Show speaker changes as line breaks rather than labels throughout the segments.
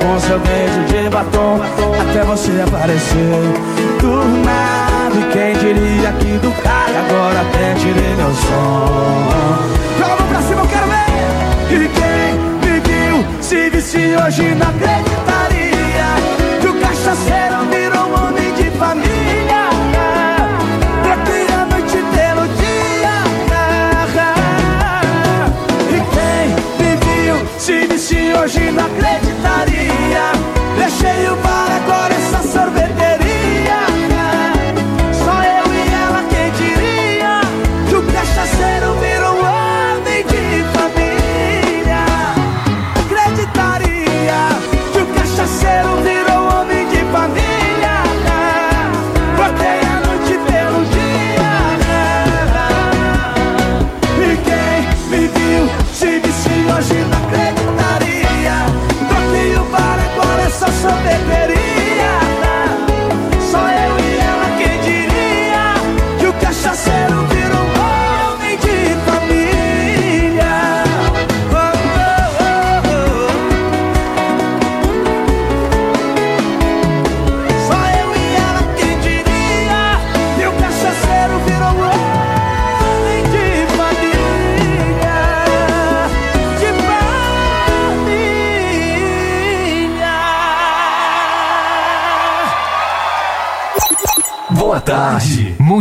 com seu beijo de batom Até você aparecer. Do nada E quem diria que do cara agora até tirei meu som. Joga a mão pra cima, eu quero ver. E quem me viu se vestir hoje não acreditaria Que o cachaceiro virou um homem de família. Troquei a noite pelo dia. E quem viu se vestir hoje não acreditaria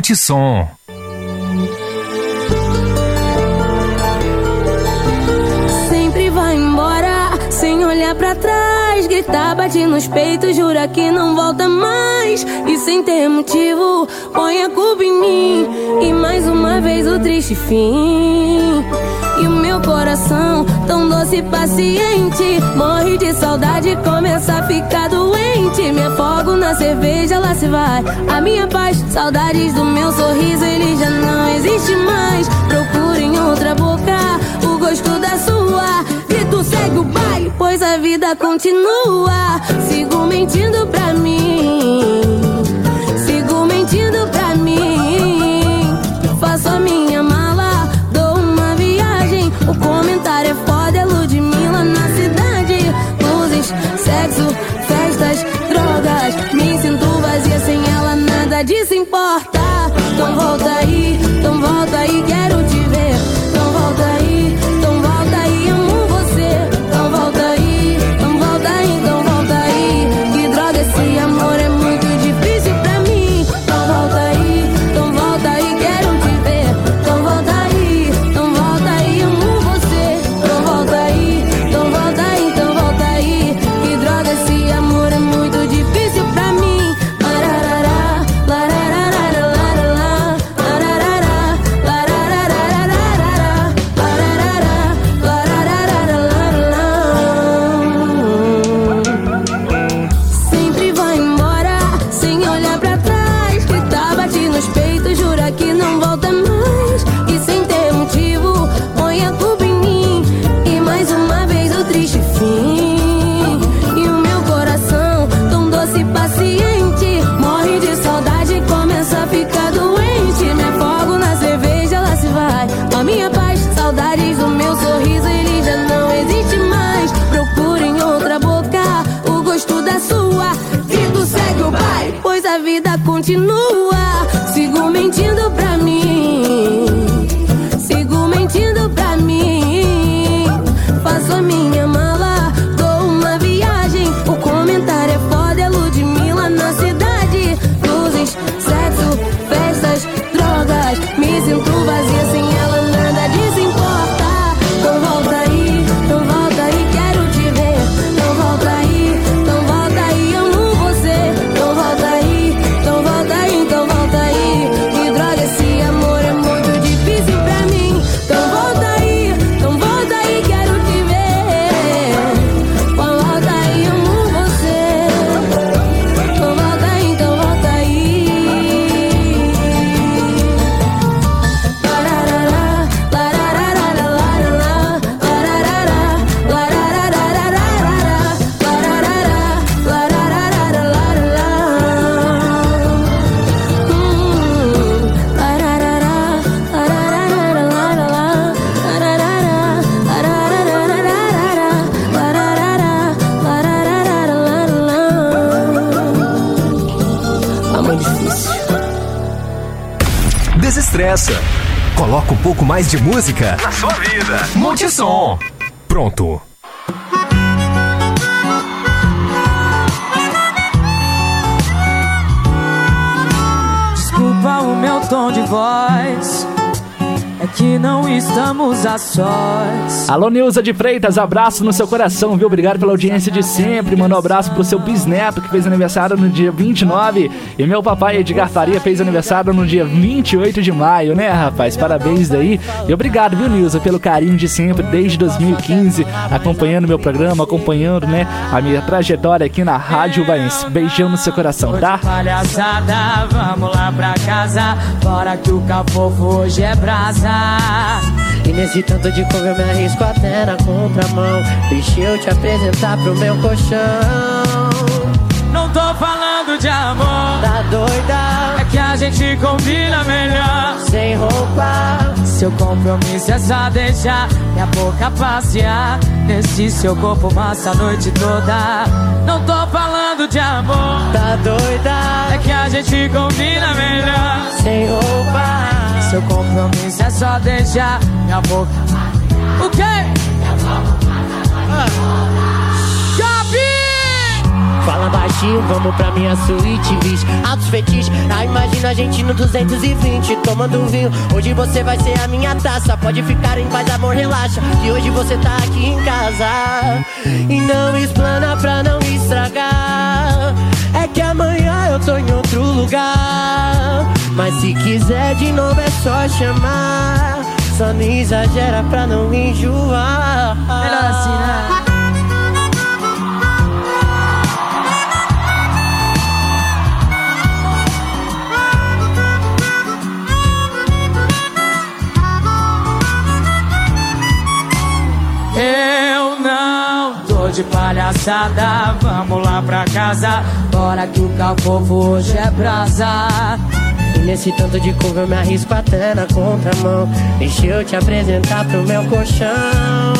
Multissom.
Sempre vai embora, sem olhar para trás. Gritar, bate nos peitos, jura que não volta mais. E sem ter motivo, põe a culpa em mim. E mais uma vez o triste fim. E o meu coração, tão doce e paciente, morre de saudade e começa a ficar doente noite me afogo na cerveja, lá se vai. A minha paz, saudades do meu sorriso, ele já não existe mais. Procurem outra boca, o gosto da sua. Grito, segue o baile, pois a vida continua. Sigo mentindo pra mim.
Desestressa. Coloca um pouco mais de música na sua vida. Multissom. Pronto.
Desculpa o meu tom de voz que não estamos a sós.
Alô, Nilza de Freitas, abraço no seu coração, viu? Obrigado pela audiência de sempre. Manda um abraço pro seu bisneto que fez aniversário no dia 29. E meu papai Edgar Faria fez aniversário no dia 28 de maio, né, rapaz? Parabéns daí. E obrigado, viu, Nilza, pelo carinho de sempre, desde 2015, acompanhando meu programa, acompanhando, né, a minha trajetória aqui na Rádio Baense. Beijão no seu coração, tá?
Palhaçada, vamos lá pra casa. Bora que o cafofo hoje é brasa.
E nesse tanto de couve eu me arrisco até na contramão. Deixa eu te apresentar pro meu colchão
tô falando de amor.
Tá doida?
É que a gente combina melhor.
Sem roupa.
Seu compromisso é só deixar minha boca passear. Nesse seu corpo massa a noite toda. Não tô falando de amor.
Tá doida?
É que a gente combina melhor.
Sem roupa.
Seu compromisso é só deixar minha boca. O quê?
Fala baixinho, vamos pra minha suíte, bicho Altos fetiches, ah, imagina a gente no 220 Tomando vinho, hoje você vai ser a minha taça Pode ficar em paz, amor, relaxa Que hoje você tá aqui em casa E não explana pra não estragar É que amanhã eu tô em outro lugar mas se quiser de novo é só chamar. Só não exagera pra não enjoar.
Melhor assim, né? Eu não tô de palhaçada, vamos lá pra casa. Bora que o cafofo hoje é brasa.
Nesse tanto de curva eu me arrisco até na contramão. Deixa eu te apresentar pro meu colchão?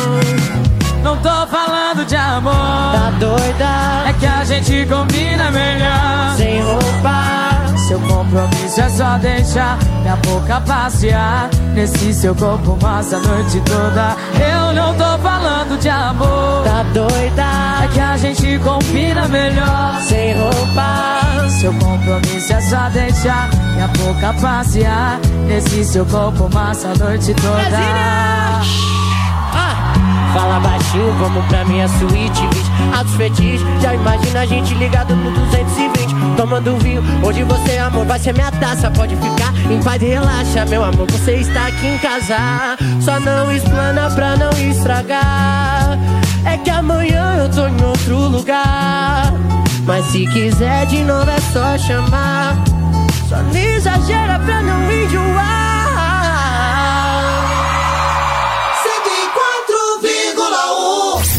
Não tô falando de amor.
Tá doida?
É que a gente combina melhor.
Sem roupa?
Seu compromisso é só deixar minha boca passear. Nesse seu corpo massa a noite toda. Eu não tô falando de amor.
Tá doida?
É que a gente combina melhor.
Sem roupa
seu compromisso é só deixar minha boca passear. Nesse seu corpo massa a noite toda
Fala baixinho, vamos pra minha suíte, bicho Altos fetiches, já imagina a gente ligado no 220 Tomando vinho, hoje você, amor, vai ser minha taça. Pode ficar em paz e relaxa, meu amor, você está aqui em casa. Só não explana pra não estragar. É que amanhã eu tô em outro lugar. Mas se quiser de novo é só chamar. Só não exagera pra não enjoar.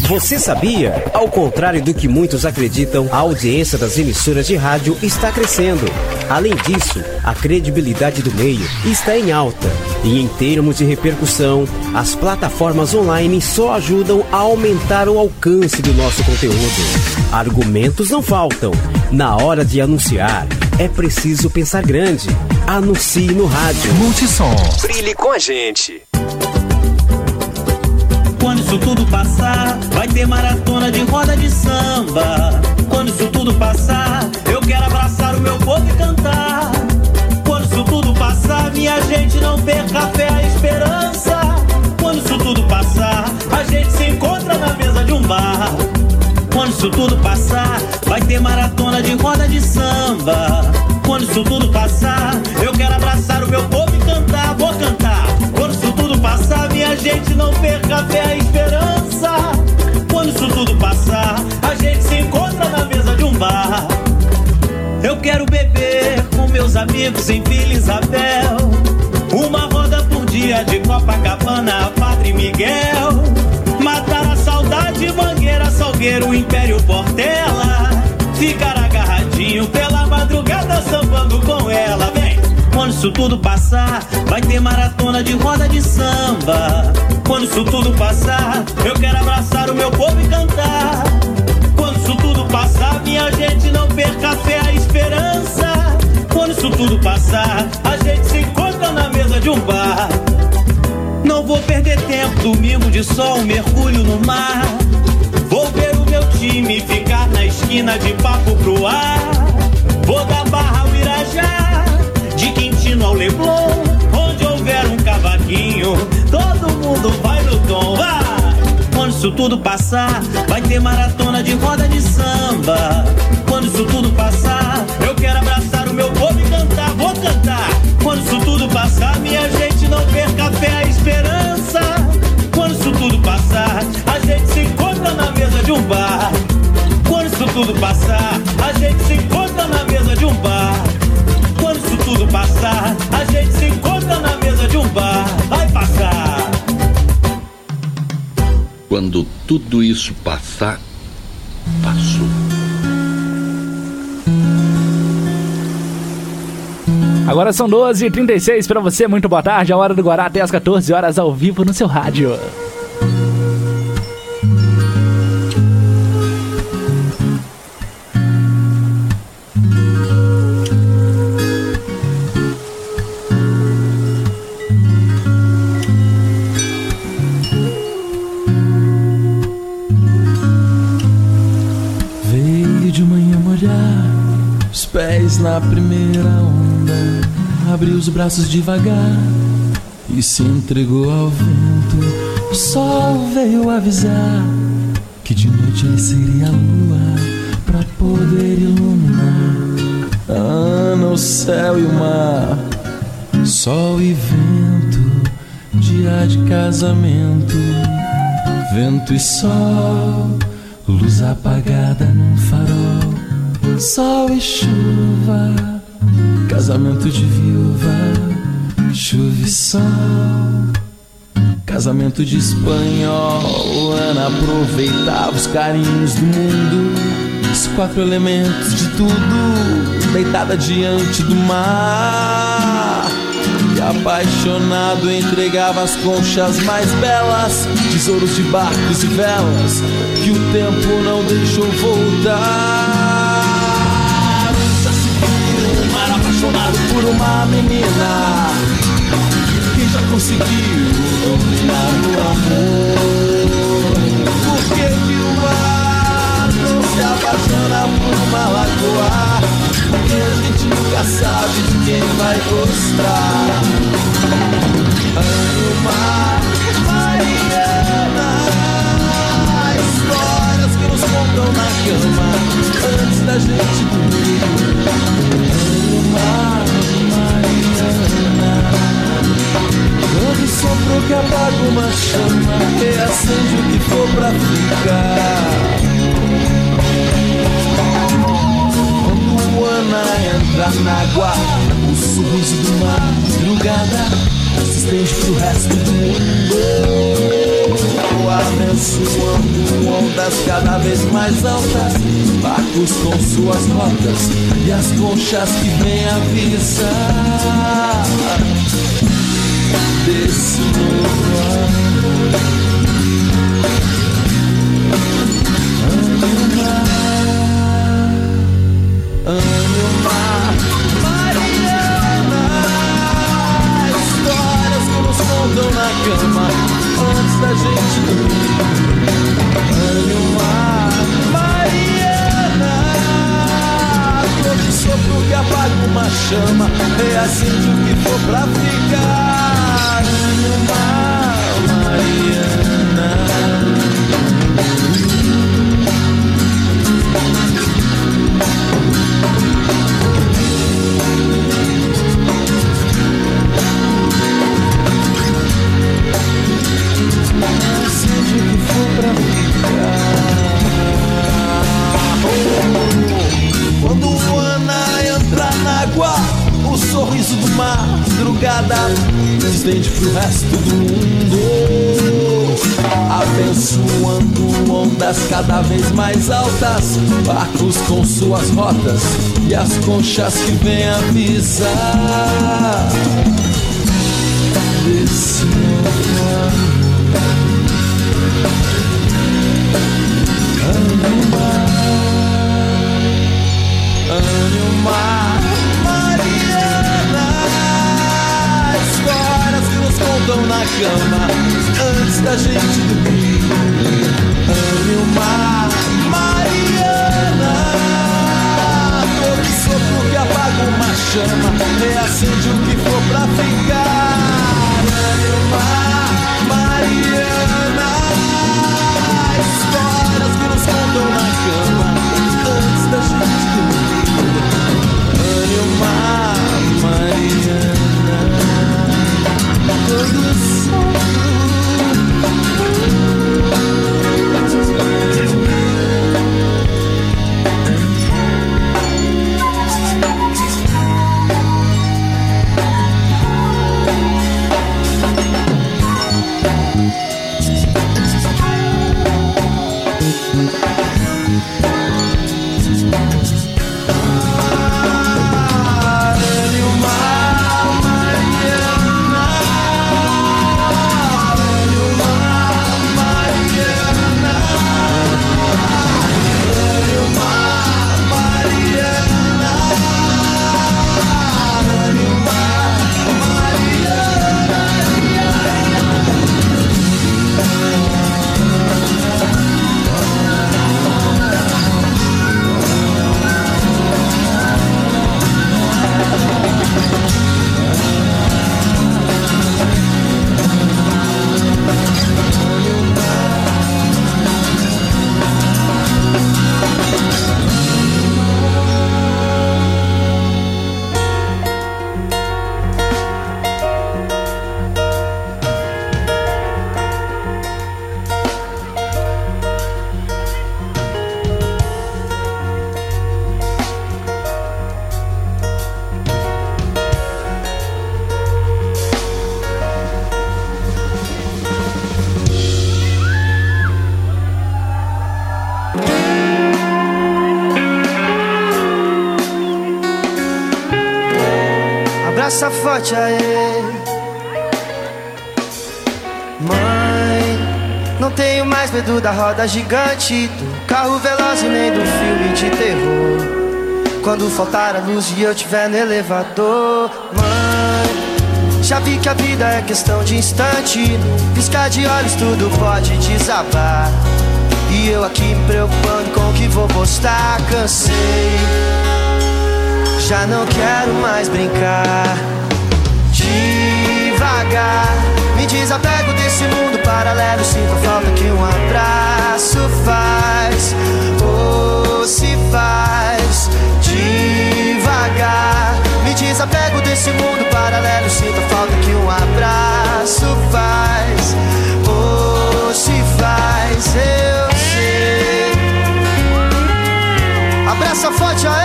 Você sabia? Ao contrário do que muitos acreditam, a audiência das emissoras de rádio está crescendo. Além disso, a credibilidade do meio está em alta. E em termos de repercussão, as plataformas online só ajudam a aumentar o alcance do nosso conteúdo. Argumentos não faltam. Na hora de anunciar, é preciso pensar grande. Anuncie no rádio.
Multissom.
Brilhe com a gente.
Isso tudo passar, vai ter maratona de roda de samba. Quando isso tudo passar, eu quero abraçar o meu povo e cantar. Quando isso tudo passar, minha gente não perca a fé, a esperança. Quando isso tudo passar, a gente se encontra na mesa de um bar. Quando isso tudo passar, vai ter maratona de roda de samba. Quando isso tudo passar, eu quero abraçar o meu povo e cantar, vou cantar. Minha gente não perca a fé, a esperança. Quando isso tudo passar, a gente se encontra na mesa de um bar. Eu quero beber com meus amigos em Vila Isabel. Uma roda por dia de Copacabana, Padre Miguel. Matar a saudade, Mangueira, Salgueiro, Império, Portela. Ficar agarradinho pela madrugada, sambando com ela. Quando isso tudo passar, vai ter maratona de roda de samba. Quando isso tudo passar, eu quero abraçar o meu povo e cantar. Quando isso tudo passar, minha gente não perca a fé, a esperança. Quando isso tudo passar, a gente se encontra na mesa um bar. Não vou perder tempo, domingo de sol, mergulho no tudo passar, vai ter maratona de roda de samba. Quando isso tudo passar, eu quero abraçar o meu povo e cantar, vou cantar. Quando isso tudo passar, minha gente não perca a fé, a esperança. Quando isso tudo passar, a gente se encontra na mesa de um bar. Quando isso tudo passar, a gente se encontra na mesa de um bar. Quando isso tudo passar, a gente se encontra na mesa de um bar.
Quando tudo isso passar, passou.
Agora são 12h36 pra você, muito boa tarde. A hora do Guará até as 14 horas ao vivo no seu rádio.
Na primeira onda, abriu os braços devagar e se entregou ao vento. O sol veio avisar que de noite seria a lua pra poder iluminar Ana, o céu e o mar, sol e vento, dia de casamento, vento e sol. Luz apagada num farol, sol e chuva, casamento de viúva, chuva e sol, casamento de espanhol. Ana aproveitava os carinhos do mundo, os quatro elementos de tudo, deitada diante do mar. E apaixonado entregava as conchas mais belas, tesouros de barcos e velas, que o tempo não deixou voltar. Apaixonado por uma menina que já conseguiu dominar o amor. Por que o mar não se apaixona por uma lagoa? Porque a gente nunca sabe de quem vai gostar. Ana, Mariana, histórias que nos contam na cama antes da gente dormir. Sopro que apaga uma chama e acende o que for pra ficar. Ana entra na água, o sorriso do mar, madrugada, se estende pro resto do mundo. Abençoando ondas cada vez mais altas, barcos com suas rotas e as conchas que vêm avisar desse novo ano. Anima Mariana Histórias que nos contam na cama Antes da gente dormir Anima Mariana Todo sopro que apaga uma chama Reacende o que for pra ficar Mariana estende pro resto do mundo. Abençoando ondas cada vez mais altas, barcos com suas rotas e as conchas que vêm avisar desse novo ano. Cama antes da gente dormir. Anilmar, Mariana, todo sopro que apaga uma chama, reacende o que for pra ficar.
Forte aê Mãe, não tenho mais medo da roda gigante Do carro veloz e nem do filme de terror. Quando faltar a luz e eu tiver no elevador. Mãe, já vi que a vida é questão de instante. No piscar de olhos tudo pode desabar. E eu aqui me preocupando com o que vou postar Cansei já não quero mais brincar. Desapego desse mundo paralelo. Sinto a falta que um abraço faz. Ou se faz. Devagar, me desapego desse mundo paralelo. Sinto a falta que um abraço faz. Ou se faz, eu sei. Abraça forte aí.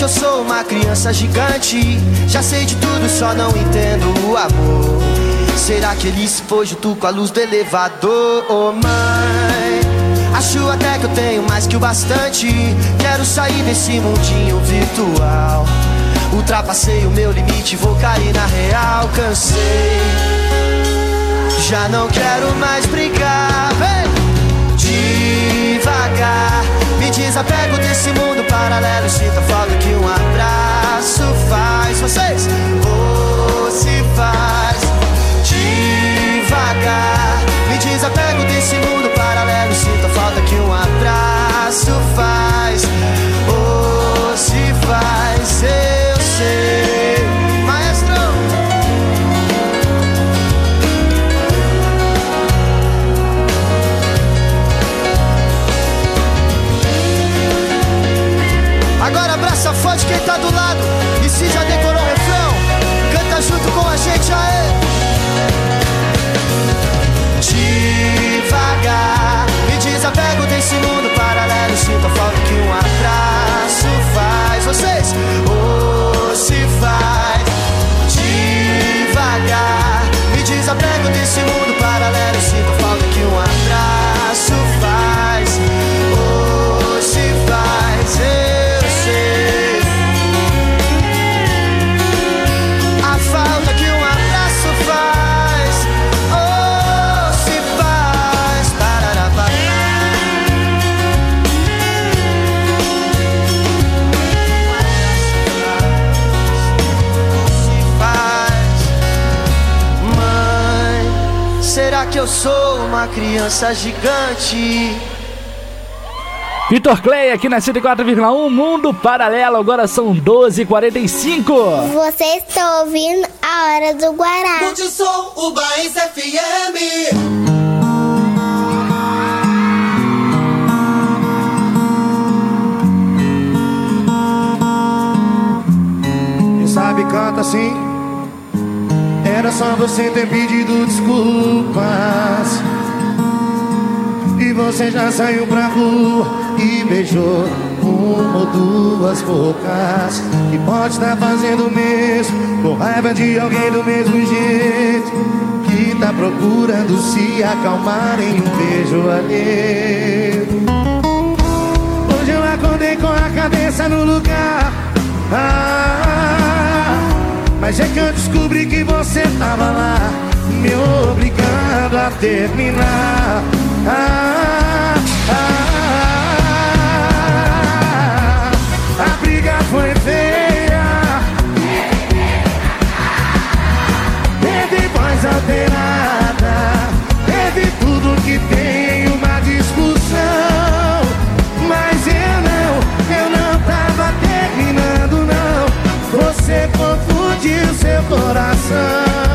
Que eu sou uma criança gigante? Já sei de tudo, só não entendo o amor. Será que ele se foi junto com a luz do elevador? Oh mãe, acho até que eu tenho mais que o bastante. Quero sair desse mundinho virtual. Ultrapassei o meu limite, vou cair na real. Cansei, já não quero mais brigar. Vem! Devagar, desapego desse mundo paralelo. Sinto a falta que um abraço faz. Vocês, se faz devagar. Me desapego desse mundo paralelo. Sinto a falta que um abraço faz. Quem tá do lado. E se já decorou uma criança gigante?
Vitor Clay aqui na 104,1 Mundo Paralelo, agora são 12h45.
Você está ouvindo a Hora do Guará.
Multissom, o Baís FM.
Quem sabe canta assim Era só você ter pedido desculpas E você já saiu pra rua E beijou uma ou duas bocas. E pode estar fazendo o mesmo Com raiva de alguém do mesmo jeito. Que tá procurando se acalmar em um beijo alheio. Hoje eu acordei com a cabeça no lugar. Ah, Mas é que eu descobri que você tava lá Me obrigando a terminar ah, ah, A briga foi feia Teve voz alterada Teve tudo que tem em uma discussão Mas eu não, eu não tava terminando não Você confundiu seu coração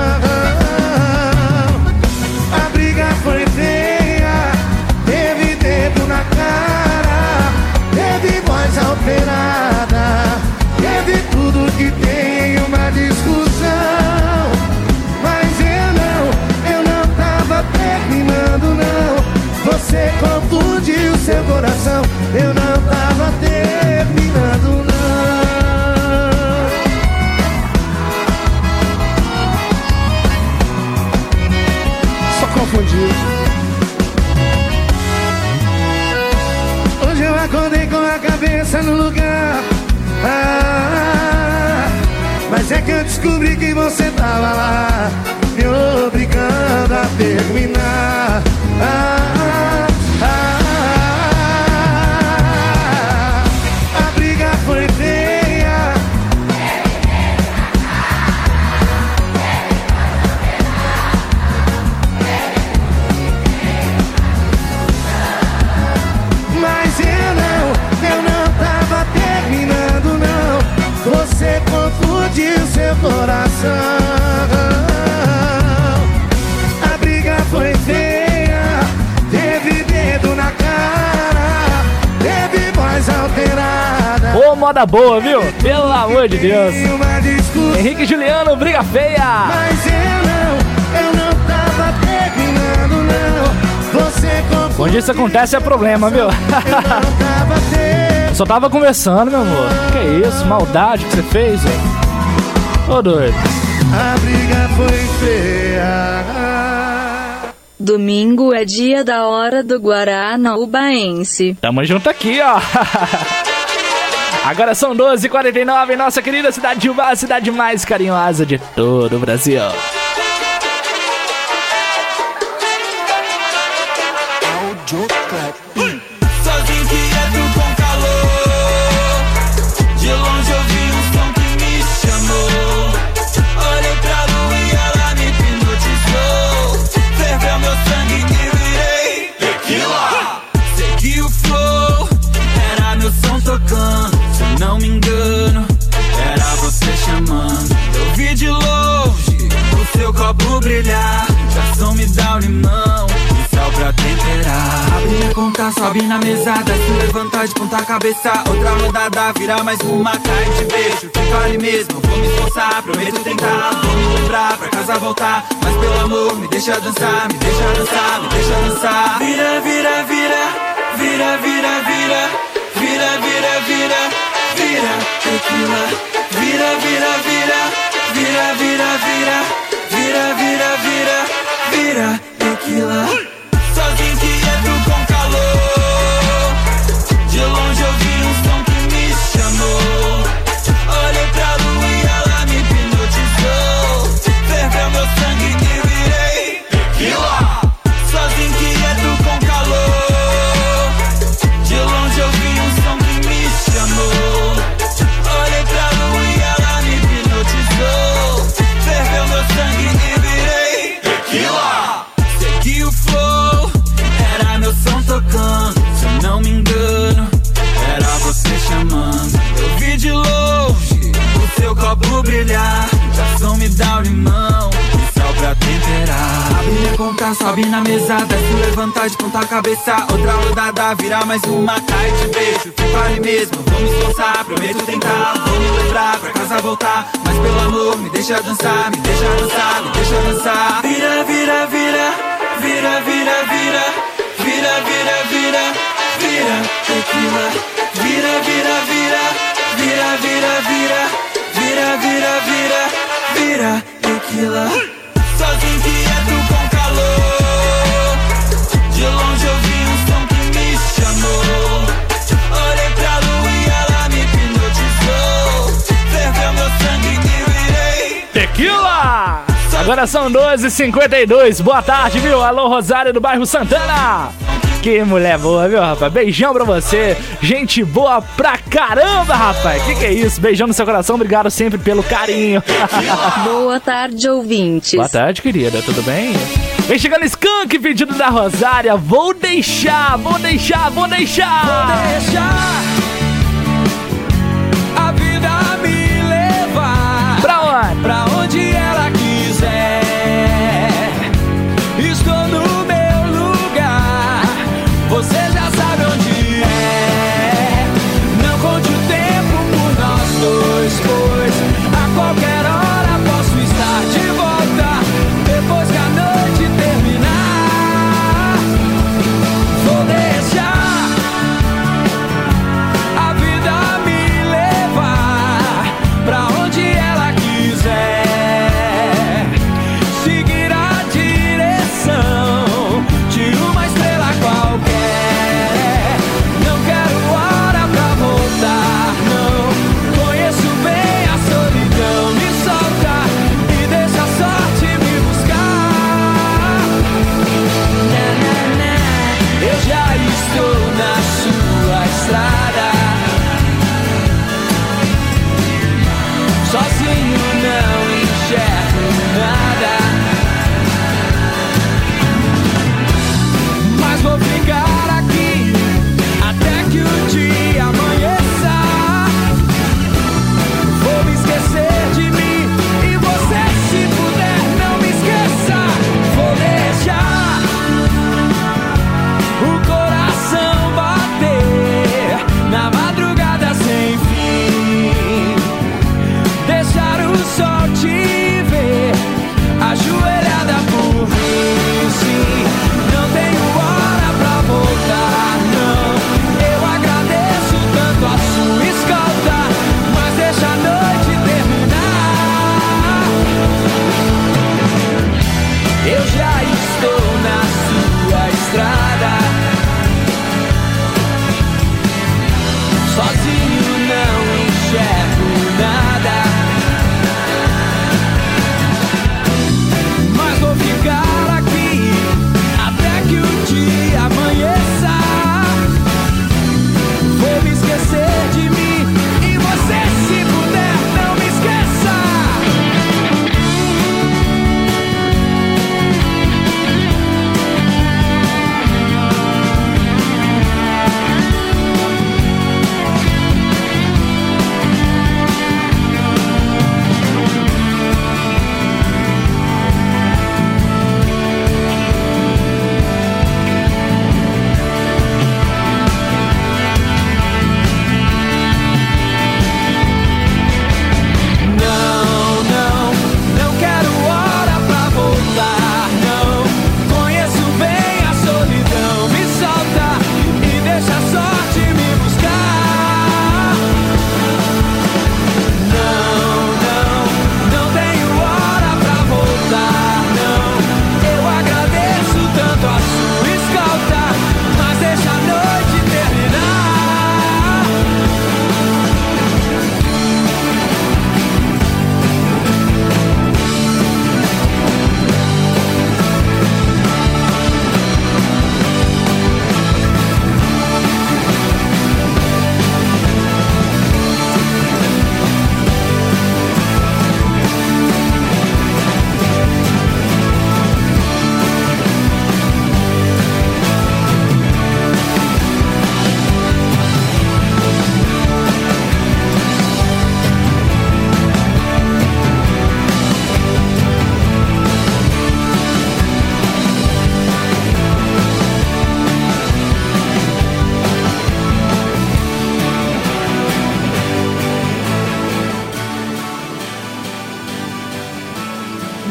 voz cabeça no lugar. Ah, Mas é que eu descobri que você tava lá Me obrigando a terminar. Ah, coração A briga foi feia Teve dedo na cara Teve voz alterada
Ô, moda boa, viu? Pelo amor de Deus. Henrique Juliano, briga feia.
Mas eu não, eu não tava terminando não Você
Onde isso acontece é problema, viu? Só tava conversando, meu amor. Que isso, maldade que você fez, ó. Ô doido.
A briga foi feia
Domingo é dia da hora do Guará na Ubaense.
Tamo junto aqui, ó. Agora são 12h49 em nossa querida cidade de Ubá, a cidade mais carinhosa de todo o Brasil.
Conta, sobe na mesada Se levanta de ponta cabeça Outra rodada, vira mais uma Cai de beijo, fica ali mesmo Vou me esforçar, prometo tentar Vou me lembrar, pra casa voltar Mas pelo amor, me deixa dançar Me deixa dançar, me deixa dançar Vira, vira, vira Vira, vira, vira Vira, vira, vira Vira, tequila Vira, vira, vira Vira, vira, vira Vira, vira, vira Vira, tequila
sobe na mesa, desce, levanta de ponta cabeça. Outra rodada, vira mais uma, cai de beijo. Ali mesmo, vou me esforçar, prometo tentar. Vou me lembrar, pra casa voltar. Mas pelo amor, me deixa dançar, me deixa dançar, me deixa dançar. Vira, vira, vira, vira, vira, vira. Vira, vira, vira, vira, tequila. Vira, vira, vira, vira, vira, vira. Vira, vira, vira, vira, tequila. Sozinho quieto com calor. Um som que me chamou. Me sangue virei.
Tequila! Agora são 12h52. Boa tarde, viu? Alô, Rosário do bairro Santana. Que mulher boa, viu, rapaz? Beijão pra você. Gente boa pra caramba, rapaz. Que que é isso? Beijão no seu coração. Obrigado sempre pelo carinho.
Boa tarde, ouvintes.
Boa tarde, querida. Tudo bem? Vem chegando Skunk, pedido da Rosária. Vou deixar, vou deixar, vou deixar.
Vou deixar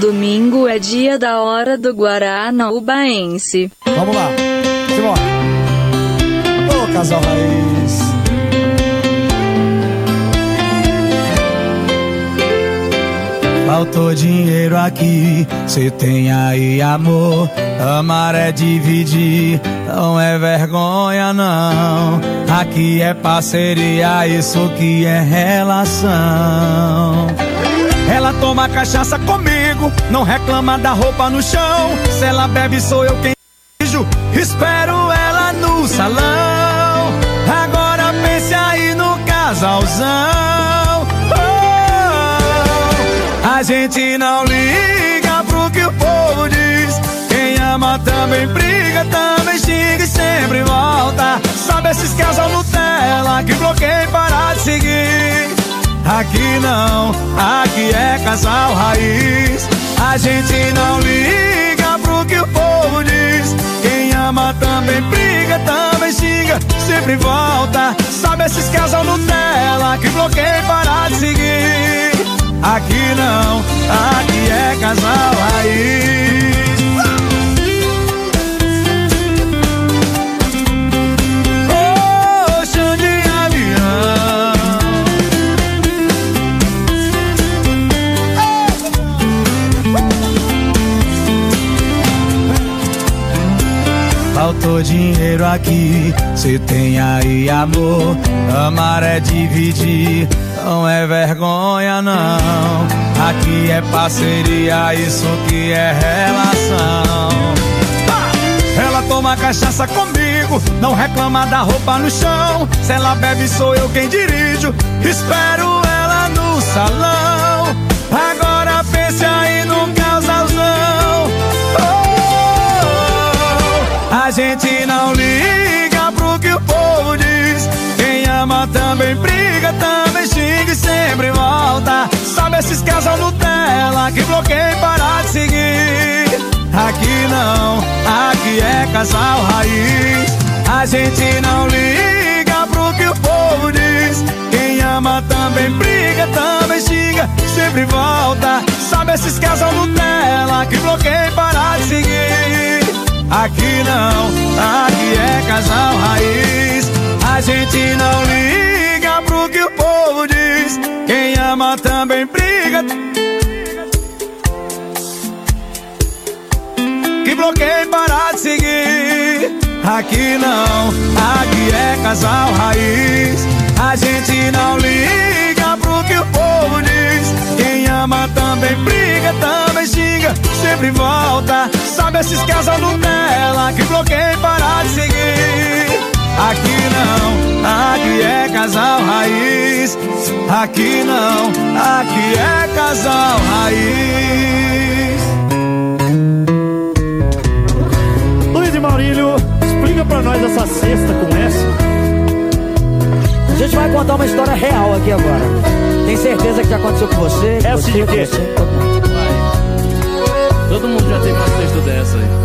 domingo é dia da hora do Guará na Ubaense.
Vamos lá. Simbora. Ô, casal raiz. Faltou dinheiro aqui, cê tem aí amor. Amar é dividir, não é vergonha não. Aqui é parceria, isso que é relação. Toma cachaça comigo, não reclama da roupa no chão. Se ela bebe, sou eu quem beijo. Espero ela no salão. Agora pense aí no casalzão. Oh, a gente não liga pro que o povo diz. Quem ama também briga, também xinga e sempre volta. Sabe esses casal Nutella que bloqueia e para de seguir. Aqui não, aqui é casal raiz. A gente não liga pro que o povo diz. Quem ama também briga, também xinga, sempre volta. Sabe esses casal Nutella que bloqueia e para de seguir. Aqui não, aqui é casal raiz. Faltou dinheiro aqui, cê tem aí amor. Amar é dividir, não é vergonha não. Aqui é parceria, isso que é relação. Ela toma cachaça comigo, não reclama da roupa no chão. Se ela bebe, sou eu quem dirijo. Espero ela no salão. A gente não liga pro que o povo diz. Quem ama também briga, também xinga e sempre volta. Sabe esses casal Nutella que bloqueia para de seguir. Aqui não, aqui é casal raiz. A gente não liga pro que o povo diz. Quem ama também briga, também xinga, sempre volta. Sabe esses casal Nutella que bloqueia para de seguir. Aqui não, aqui é casal raiz. A gente não liga pro que o povo diz. Quem ama também briga. Que bloqueia e para de seguir. Aqui não, aqui é casal raiz. A gente não liga pro que o povo diz. Quem ama também briga, também xinga, sempre volta. Sabe esses casal Nutella que bloqueia e para de seguir. Aqui não, aqui é casal raiz. Aqui não, aqui é casal raiz.
Luiz e Maurílio, explica pra nós essa cesta com essa.
A gente vai contar uma história real aqui agora. Tem certeza que aconteceu com você? com
Essa
você,
de quê?
você, todo mundo.
Todo mundo já uma cesta dessa aí.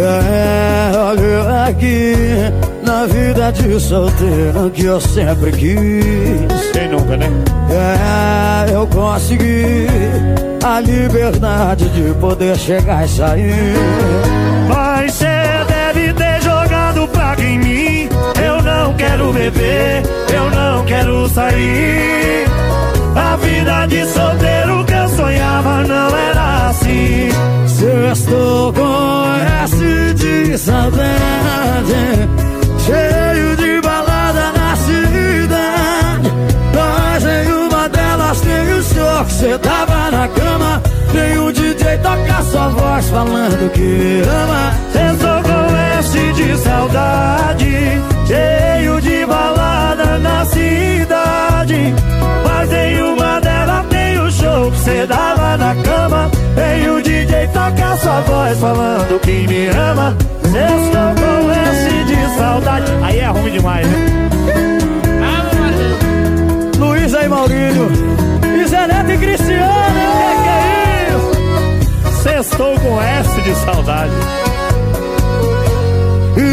É, olha aqui, na vida de solteiro que eu sempre quis.
Quem nunca, né?
É, eu consegui a liberdade de poder chegar e sair.
Mas cê deve ter não quero beber, eu não quero sair. A vida de solteiro que eu sonhava não era assim.
Sextou com S de saudade, cheio de balada na cidade. Mas em uma delas tem o show que cê tava na cama. Tem o DJ tocar sua voz falando que ama.
Sextou com S de saudade, cheio de balada na cidade. Mas em uma delas tem o show que cê dava na cama. Tem o DJ tocar sua voz falando que me ama. Sextou com S de saudade. Aí é ruim demais, né?
Luiz e Maurílio, e e Cristiano.
Que que é isso? Sextou com S de saudade.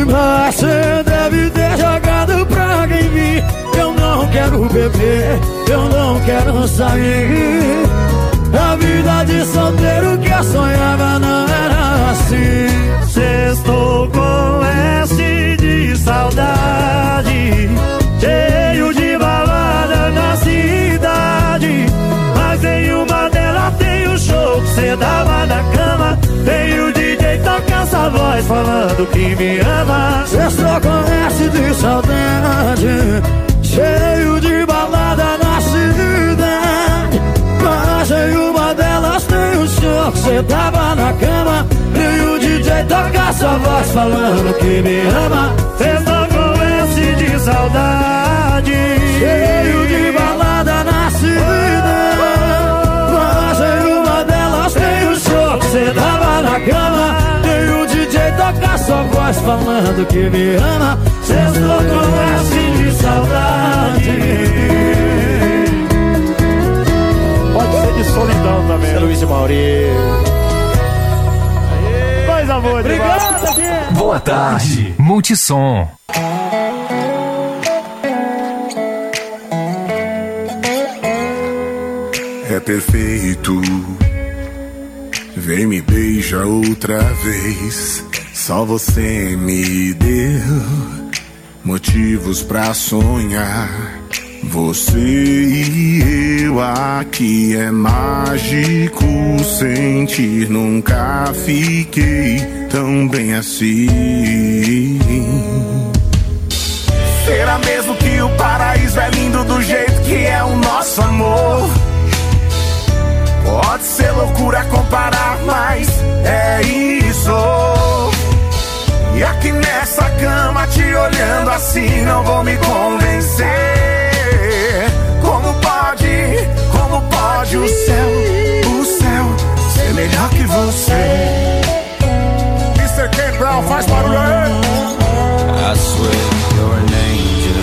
Mas você deve ter jogado praga em mim. Eu não quero beber, eu não quero sair.
Falando que me ama. Sextou com S de saudade, cheio de balada na cidade. Mas em uma delas tem o show que cê tava na cama. E o DJ toca sua voz falando que me ama. Sextou com S de saudade, cheio de balada na cidade. Mas em uma delas tem o show que cê tava na cama. Toca sua voz falando que me ama. Sextou com S de saudade. Pode ser de solidão também. Luiz de Mauri. Coisa boa
Obrigado,
Boa tarde, Multissom.
É perfeito. Vem me beija outra vez. Só você me deu motivos pra sonhar. Você e eu aqui é mágico sentir. Nunca fiquei tão bem assim. Será mesmo que o paraíso é lindo do jeito que é o nosso amor? Pode ser loucura comparar, E aqui nessa cama, te olhando assim, não vou me convencer. Como pode, como pode o céu, o céu ser melhor que você? Mr. Ken Brown, faz barulho.
I swear you're an angel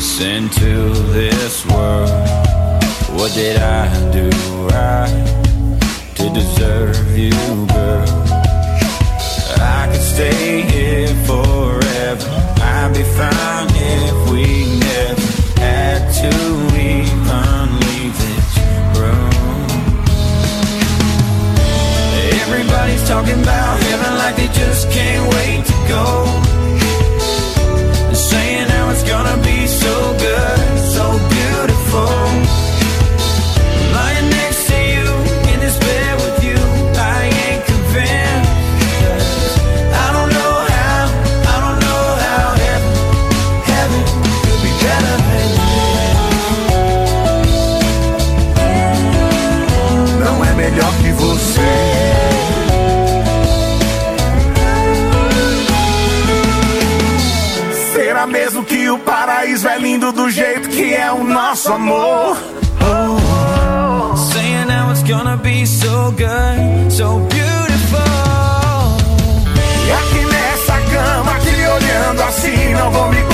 sent to this world. What did I do right to deserve you, Fine if we never had to even leave this room. Everybody's talking about heaven like they just can't wait to go.
Nosso amor?
Saying how it's gonna be so good, so beautiful.
E aqui nessa cama, te olhando assim, não vou me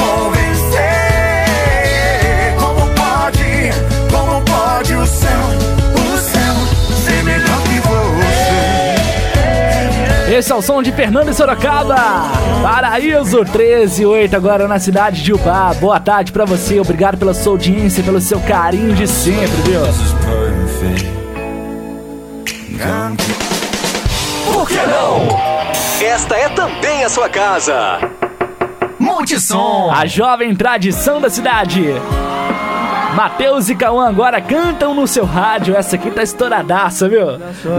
Esse é o som de Fernando e Sorocaba. Paraíso 13 e 8 agora na cidade de Ubá. Boa tarde pra você. Obrigado pela sua audiência, pelo seu carinho de sempre, viu?
Por que não? Esta é também a sua casa. Multissom.
A jovem tradição da cidade. Matheus e Cauã agora cantam no seu rádio. Essa aqui tá estouradaça, viu?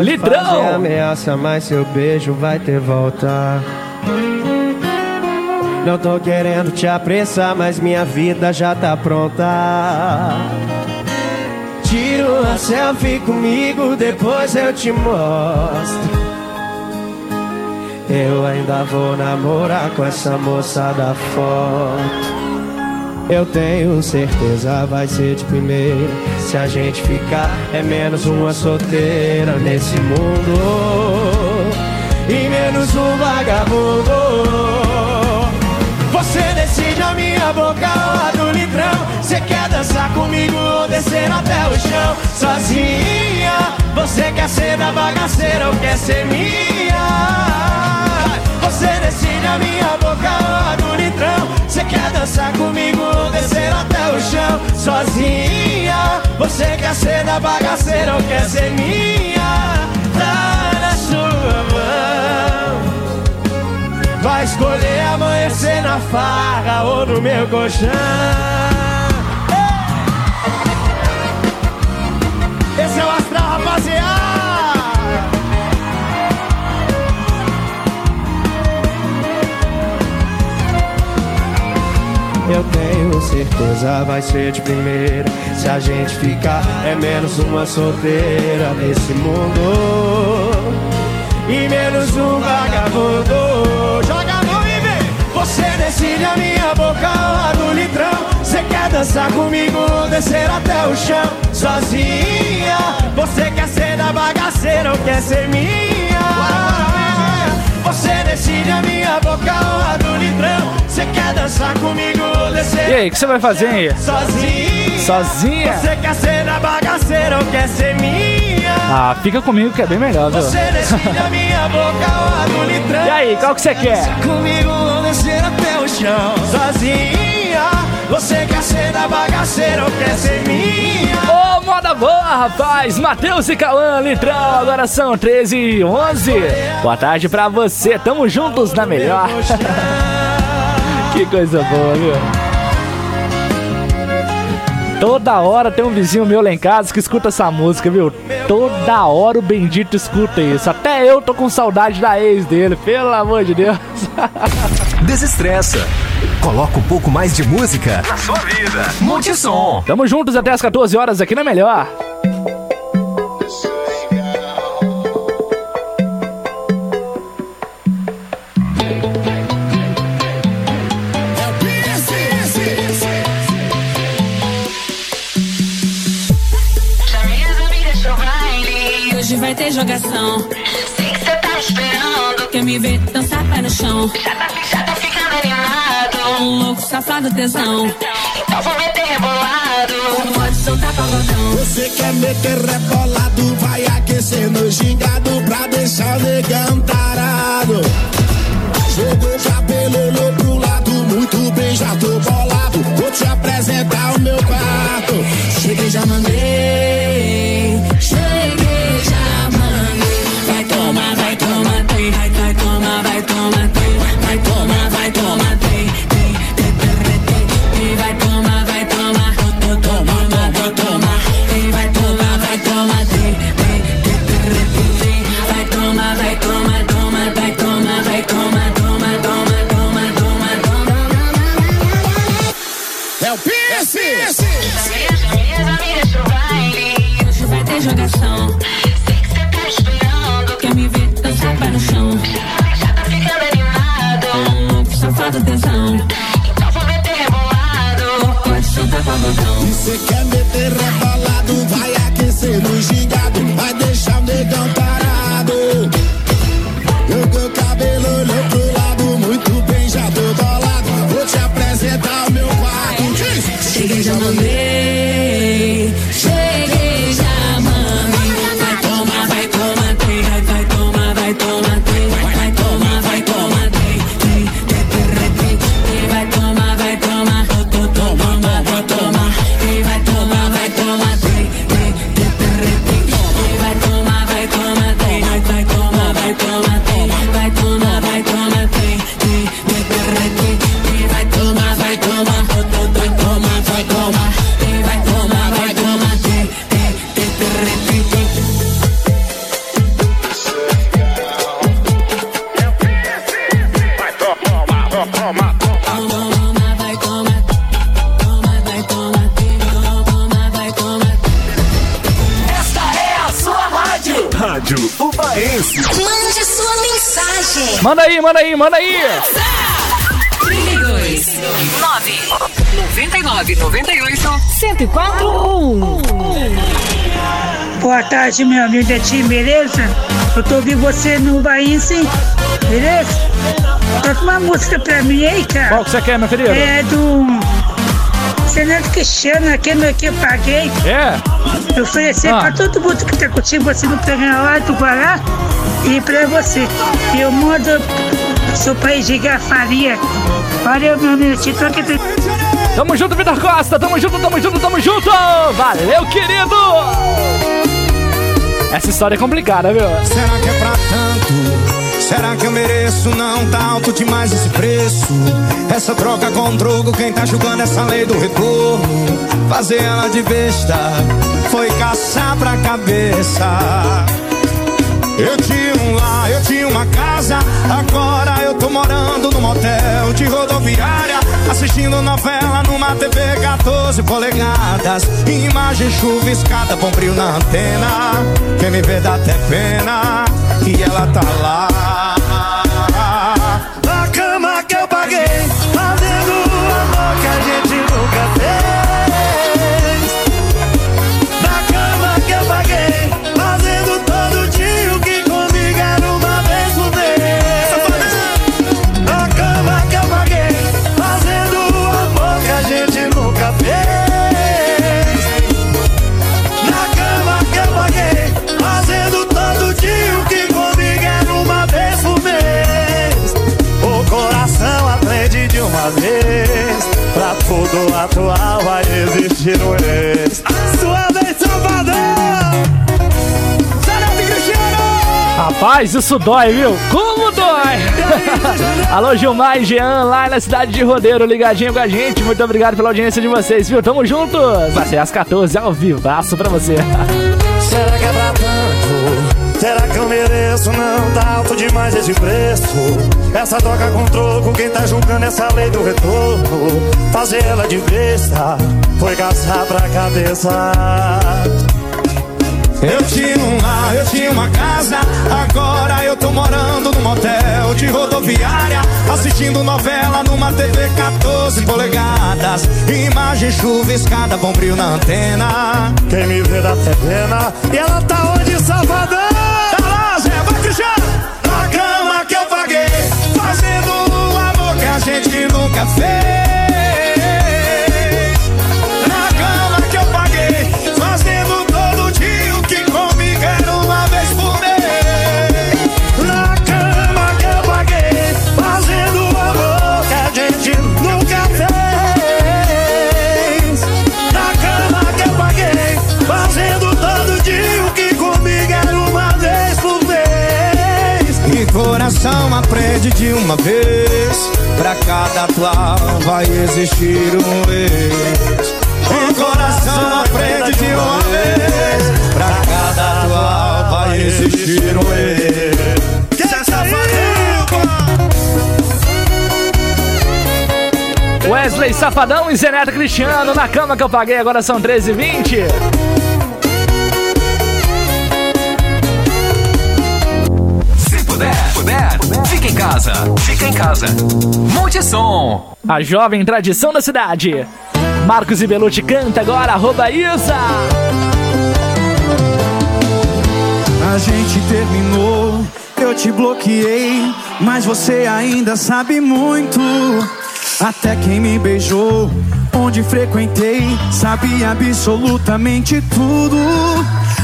Litrão!
ameaça, mas seu beijo vai ter volta. Não tô querendo te apressar, mas minha vida já tá pronta. Tira uma selfie comigo, depois eu te mostro. Eu ainda vou namorar com essa moça da foto. Eu tenho certeza vai ser de primeira. Se a gente ficar, é menos uma solteira nesse mundo. E menos um vagabundo. Você decide a minha boca lá do litrão. Você quer dançar comigo ou descer até o chão? Sozinha, você quer ser da bagaceira ou quer ser minha? Você decide a minha boca lá do Você quer dançar comigo ou descer até o
chão sozinha. Você quer ser da bagaceira ou quer ser minha? Tá na sua mão. Vai escolher amanhecer na farra ou no meu colchão. Esse é o astral, rapaziada. Eu tenho certeza vai ser de primeira. Se a gente ficar, é menos uma solteira nesse mundo. E menos um vagabundo. Joga a mão e vem. Você decide a minha boca lá do litrão. Você quer dançar comigo, descer até o chão. Sozinha. Você quer ser da bagaceira ou quer ser minha? Você decide a minha boca lá do litrão. Você quer dançar comigo, descer
E aí, o que você vai fazer aí?
Sozinha.
Sozinha?
Você quer ser da bagaceira ou quer ser minha?
Ah, fica comigo que é bem melhor, viu?
Você decide a minha boca.
E aí, qual que você quer?
Comigo ou descer até o chão. Sozinha. Você quer ser da bagaceira ou quer ser minha?
Ô, moda boa, rapaz! Matheus e Cauã, Litrão, agora são 13 e 11. Boa tarde pra você, tamo juntos na melhor. Que coisa boa, viu? Toda hora tem um vizinho meu lá em casa que escuta essa música, viu? Toda hora o bendito escuta isso. Até eu tô com saudade da ex dele, pelo amor de Deus.
Desestressa. Coloca um pouco mais de música na sua vida. Multissom.
Tamo juntos até as 14 horas aqui na Melhor.
Jogação. Sei que cê tá esperando. Quer me ver dançar pé no chão. Já tá, já tá ficando animado. Um louco, safado, tesão. Então vou meter rebolado. Pode soltar pagodão.
Você quer meter rebolado, vai aquecer no gingado pra deixar o negão tarado. Jogou o cabelo olhou pro lado, muito bem, já tô bolado. Vou te apresentar o meu quarto.
Cheguei, já mandei. Tomar, vai
tarde, meu amigo Betinho, beleza? Eu tô ouvindo você no Bahia, sim, beleza? Toca uma música pra mim aí, cara.
Qual que você quer, meu querido?
É do Fernando Cristiano, aquele que eu paguei.
É?
Eu ofereci
Ah.
pra todo mundo que tá curtindo você no programa lá do Guará e pra você. Eu mando seu país de Faria. Valeu, meu amigo. Te toque.
Tamo junto, Vitor Costa. Tamo junto, tamo junto, tamo junto. Valeu, querido. Essa história é complicada, viu?
Será que é pra tanto? Será que eu mereço? Não tá alto demais esse preço. Essa troca com drogo, quem tá julgando essa lei do retorno? Fazer ela de besta foi caçar pra cabeça. Eu tinha um lar, eu tinha uma casa. Agora eu tô morando num motel de rodoviária. Assistindo novela numa TV 14 polegadas. Imagem chuviscada, bom brilho na antena. Quem me vê dá até pena. E ela tá lá.
Atual vai existir um ex. Sua vez, Salvador! Cristiano!
Rapaz, isso dói, viu? Como dói? Alô, Gilmar e Jean, lá na cidade de Rodeiro, ligadinho com a gente. Muito obrigado pela audiência de vocês, viu? Tamo juntos. Vai ser às 14, ao vivaço pra você.
Será que é? Será que eu mereço? Não tá alto demais esse preço. Essa troca com troco, quem tá julgando essa lei do retorno? Fazer ela de besta foi caçar pra cabeça.
Eu tinha um lar, eu tinha uma casa. Agora eu tô morando num motel de rodoviária. Assistindo novela numa TV 14 polegadas. Imagem chuviscada, bom brilho na antena.
Quem me vê dá até pena. E ela tá onde, Salvador?
Gente nunca fez. Na cama que eu paguei. Fazendo todo dia o que comigo era uma vez por mês.
Na cama que eu paguei, fazendo amor que a gente nunca fez. Na cama que eu paguei, fazendo todo dia o que comigo era uma vez por vez.
E coração aprende de uma vez. Pra cada atual vai existir um ex. E coração aprende de uma vez. Pra cada atual vai existir um ex. Que
Wesley Safadão e Zeneta Cristiano na cama que eu paguei, agora são 13h20.
Fica em casa. Fica em casa. Monte som.
A jovem tradição da cidade. Marcos e Belucci canta agora, arroba Isa.
A gente terminou, eu te bloqueei, mas você ainda sabe muito. Até quem me beijou, onde frequentei, sabe absolutamente tudo.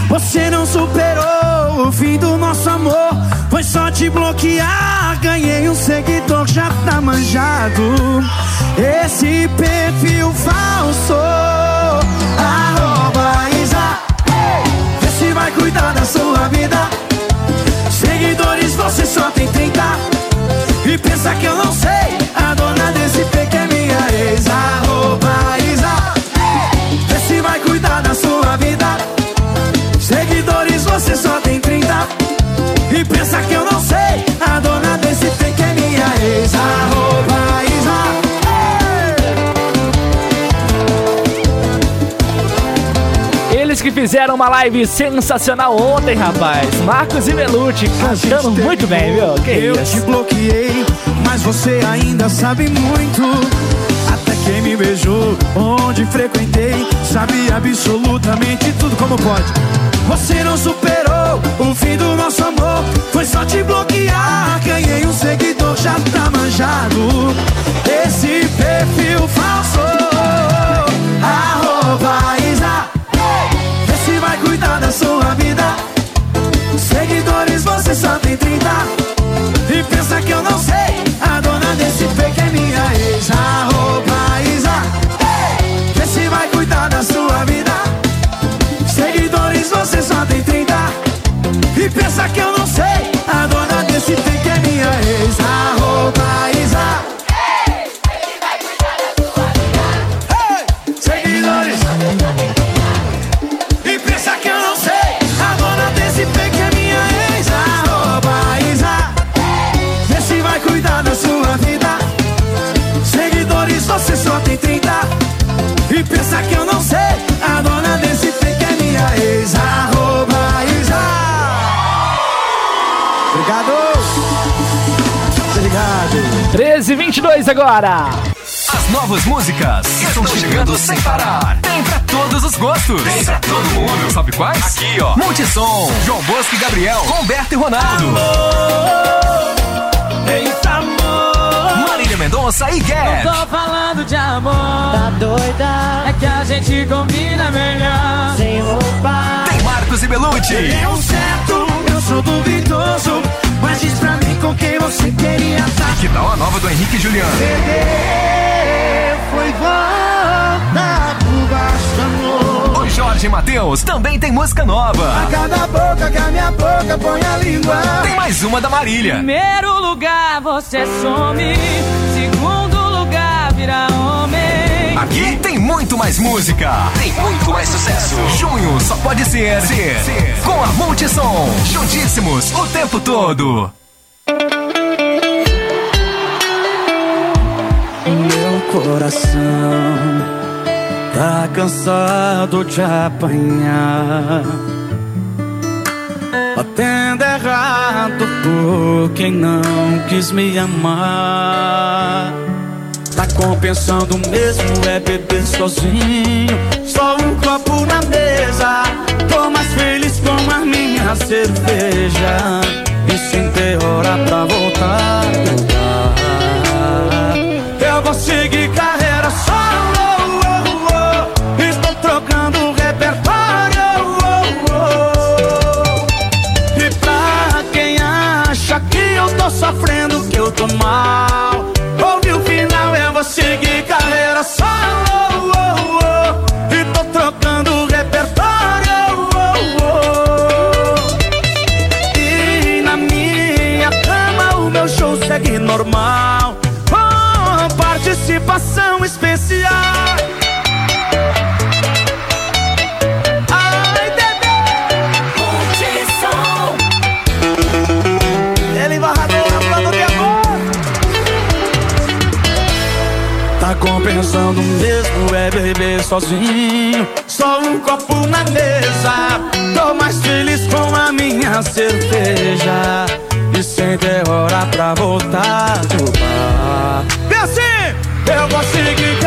Você não superou o fim do nosso amor, foi só te bloquear. Ganhei um seguidor, já tá manjado. Esse perfil falso, arroba Isa. Vê se vai cuidar da sua vida. Seguidores você só tem 30. E pensa que eu não sei. A ex. Arroba Isa. Vê se vai cuidar da sua vida. Seguidores você só tem 30. E pensa que eu não sei. A dona desse pique é minha ex. Arroba Isa.
Eles que fizeram uma live sensacional ontem, rapaz. Marcos e Belucci cantando muito bem, viu? Que
eu
isso.
te bloqueei, mas você ainda sabe muito. Quem me beijou, onde frequentei, sabe absolutamente tudo como pode. Você não superou o fim do nosso amor, foi só te bloquear. Ganhei um seguidor, já tá manjado. Esse perfil falso,
22 agora.
As novas músicas estão chegando sem parar. Tem pra todos os gostos. Tem pra todo mundo. Sabe quais? Aqui, ó. Multissom. João Bosco e Gabriel. Roberto e Ronaldo.
Eita, amor.
Marília Mendonça e Guedes.
Não tô falando de amor. Tá doida? É que a gente combina melhor. Sem roupa.
Tem Marcos e Belucci.
Eu certo, sou duvidoso. Mas diz pra mim com quem você queria estar.
Que tal a nova do Henrique e Juliano?
Perder foi voltar por baixo amor.
O Jorge e Matheus também tem música nova.
Cada boca que a minha boca põe a língua.
Tem mais uma da Marília.
Primeiro lugar você some. Segundo lugar vira homem.
Aqui tem muito mais música. Tem muito mais sucesso. Junho só pode ser, ser, ser. com a Multissom. Juntíssimos o tempo todo.
Meu coração tá cansado de apanhar. Batendo errado por quem não quis me amar. Tá compensando mesmo é beber sozinho. Só um copo na mesa. Tô mais feliz com a minha cerveja. E sem ter hora pra voltar. Eu vou seguir carreira solo. oh, oh. Estou trocando repertório. oh, oh. E pra quem acha que eu tô sofrendo, que eu tô mal, o vou seguir carreira solo. oh, oh. E tô trocando repertório. oh, oh. E na minha cama o meu show segue normal. Tá compensando mesmo é beber sozinho. Só um copo na mesa. Tô mais feliz com a minha cerveja. E sem ter hora pra voltar do bar. E assim, eu vou seguir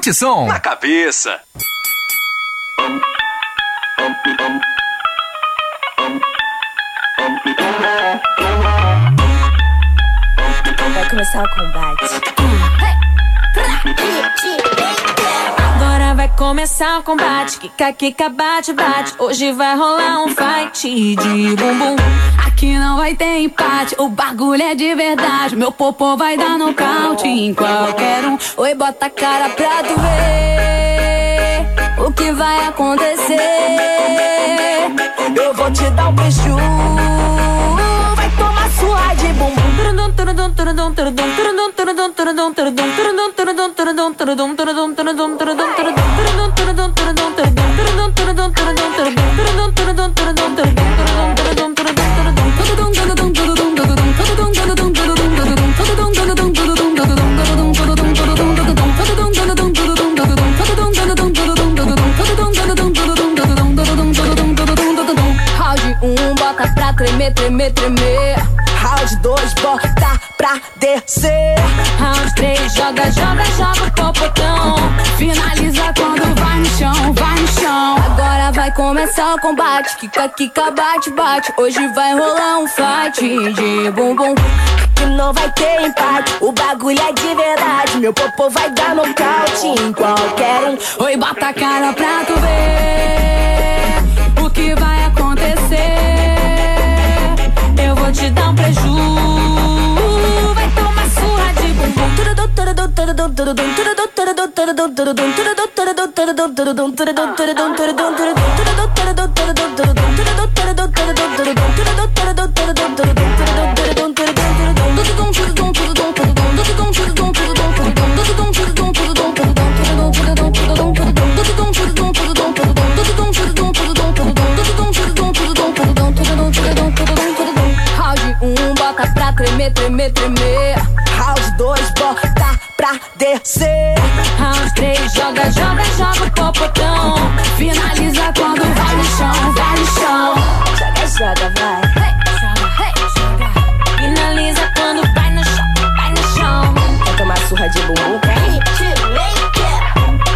e a
Multissom na cabeça.
Vai começar o combate. Agora vai começar o combate. Kika, kika, bate, bate. Hoje vai rolar um fight de bumbum. Aqui não vai ter empate. O bagulho é de verdade. Meu popô vai dar nocaute em qualquer um. Oi, bota a cara pra tu ver. vai acontecer? Eu vou te dar um beijo. Vai tomar sua de bumbum. Tremer. Round 2, bota pra descer. Round 3, joga, joga, joga o popotão. Finaliza quando vai no chão, vai no chão. Agora vai começar o combate. Kika, kika, bate, bate. Hoje vai rolar um fight de bumbum. Que não vai ter empate, o bagulho é de verdade. Meu popô vai dar nocaute em qualquer um. Oi, bota a cara pra tu ver o que vai acontecer. Te dar um preju. Vai tomar surra de bumbum. Round tremer, tremer, tremer. Round 2, bota pra descer. Round 3, joga, joga, joga o popotão. Finaliza quando vai no chão, vai no chão. Joga, joga, vai. Hey, joga, hey, joga. Finaliza quando vai no chão, vai no chão. Quer tomar surra de bumbum?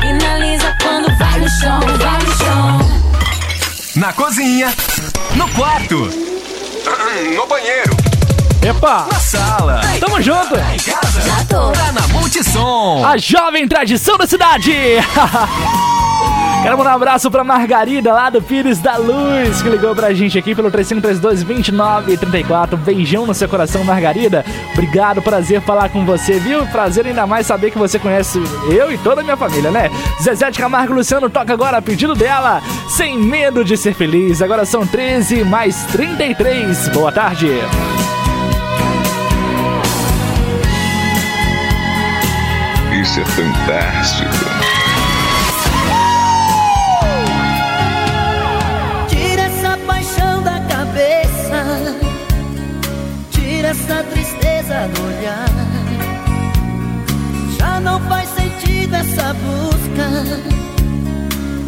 Finaliza quando vai no chão, vai no chão.
Na cozinha, no quarto, no banheiro,
Epa!
na sala,
Tamo junto!
em casa, tá na Multissom.
A jovem tradição da cidade! Quero mandar um abraço pra Margarida lá do Pires da Luz, que ligou pra gente aqui pelo 3532-2934. Beijão no seu coração, Margarida. Obrigado, prazer falar com você, viu? Prazer ainda mais saber que você conhece eu e toda a minha família, né? Zezé de Camargo Luciano toca agora a pedido dela, sem medo de ser feliz. Agora são 13 mais 33. Boa tarde.
Isso é fantástico.
Tira essa paixão da cabeça, tira essa tristeza do olhar. Já não faz sentido essa busca,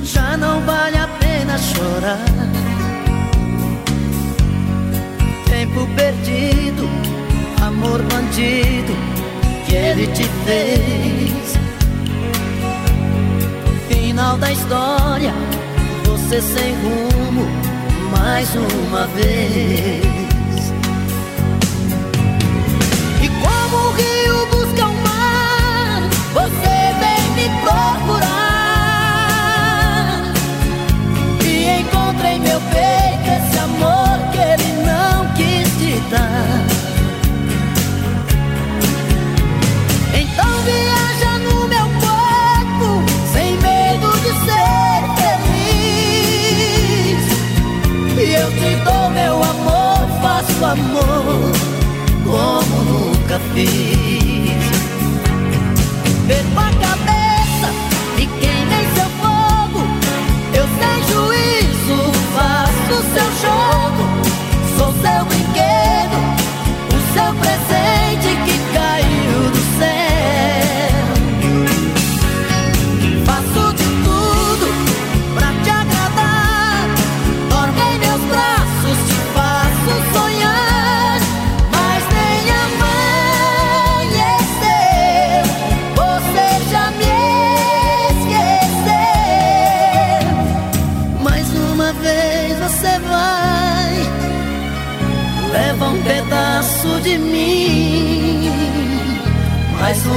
já não vale a pena chorar. Tempo perdido, amor bandido ele te fez. Final da história, você sem rumo mais uma vez. E como o rio busca o mar, você vem me procurar. Amor como nunca fiz. Perco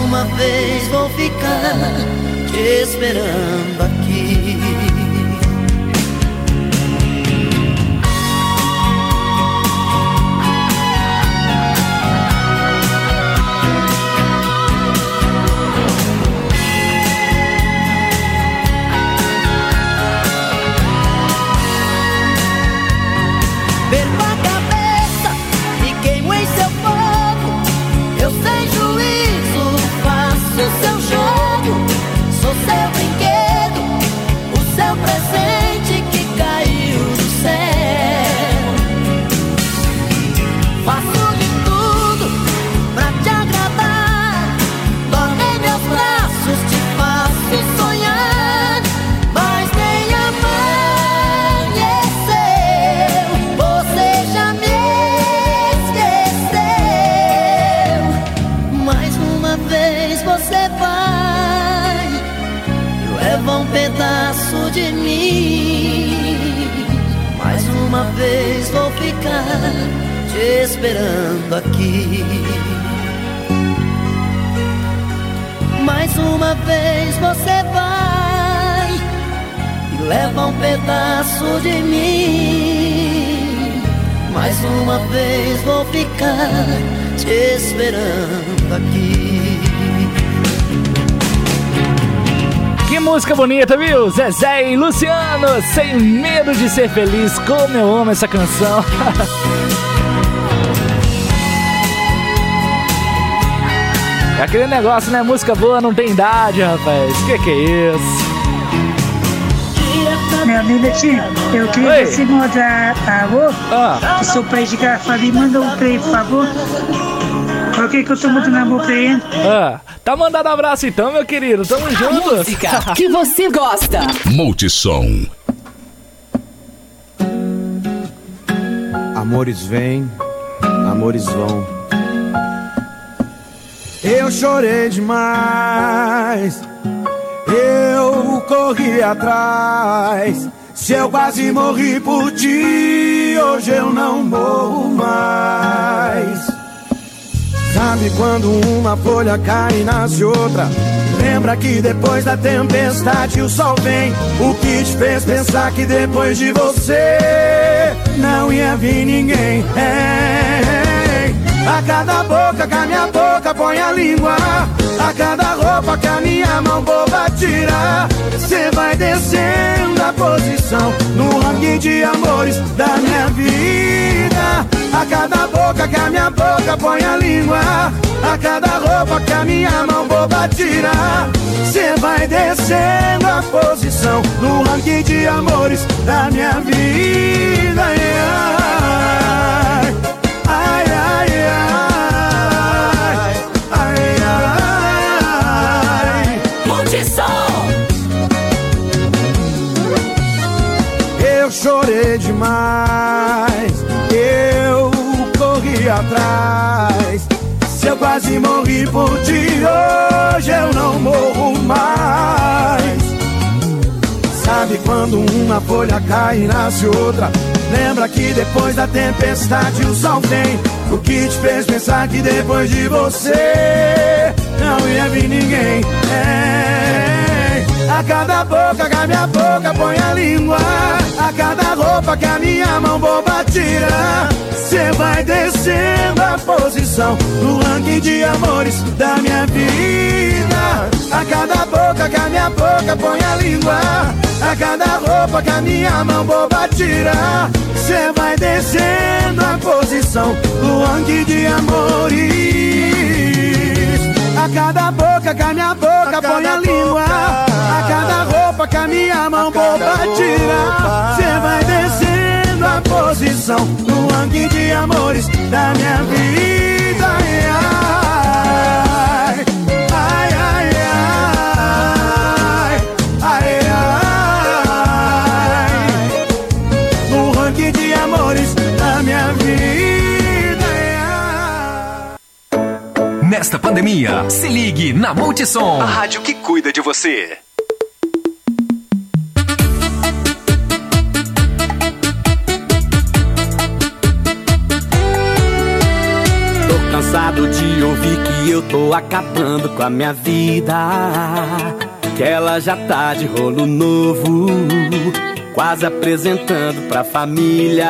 uma vez vou ficar te esperando aqui.
90 mil, Zezé e Luciano, sem medo de ser feliz, como eu amo essa canção. É aquele negócio, né? Música boa não tem idade, rapaz. Que que é isso?
Meu amigo é assim, eu queria
Oi.
que você mandar a
ah.
que sou pai de garrafa me manda um play, por favor. Por que eu tô mandando amor pra ele?
Ah tá mandando abraço então, meu querido. Tamo junto.
Música que você gosta.
Multissom.
Amores vêm, amores vão. Eu chorei demais. Eu corri atrás. Se eu quase morri por ti, hoje eu não morro mais. Sabe quando uma folha cai e nasce outra? Lembra que depois da tempestade o sol vem. O que te fez pensar que depois de você não ia vir ninguém? A cada boca que a minha boca põe a língua. A cada roupa que a minha mão boba tira. Cê vai descendo a posição no ranking de amores da minha vida. A cada boca que a minha boca põe a língua. A cada roupa que a minha mão boba tira. Cê vai descendo a posição no ranking de amores da minha vida. Ai, ai, ai, ai, ai, ai. Eu chorei demais, Se morri por ti, hoje eu não morro mais. Sabe quando uma folha cai e nasce outra? Lembra que depois da tempestade o sol vem. O que te fez pensar que depois de você não ia vir ninguém? É, a cada boca que a minha boca põe a língua. A cada roupa que a minha mão boba tira. Cê vai descendo a posição no ranking de amores da minha vida. A cada boca que a minha boca põe a língua. A cada roupa que a minha mão boba tira. Cê vai descendo a posição no ranking de amores. A cada boca que a minha boca põe a língua. A cada roupa que a minha mão boba tira. Cê vai descendo a posição no ranking de amores da minha vida. Ai,
Nesta pandemia, se ligue na Multissom. A rádio que cuida de você.
Tô cansado de ouvir que eu tô acabando com a minha vida. Que ela já tá de rolo novo, quase apresentando pra família.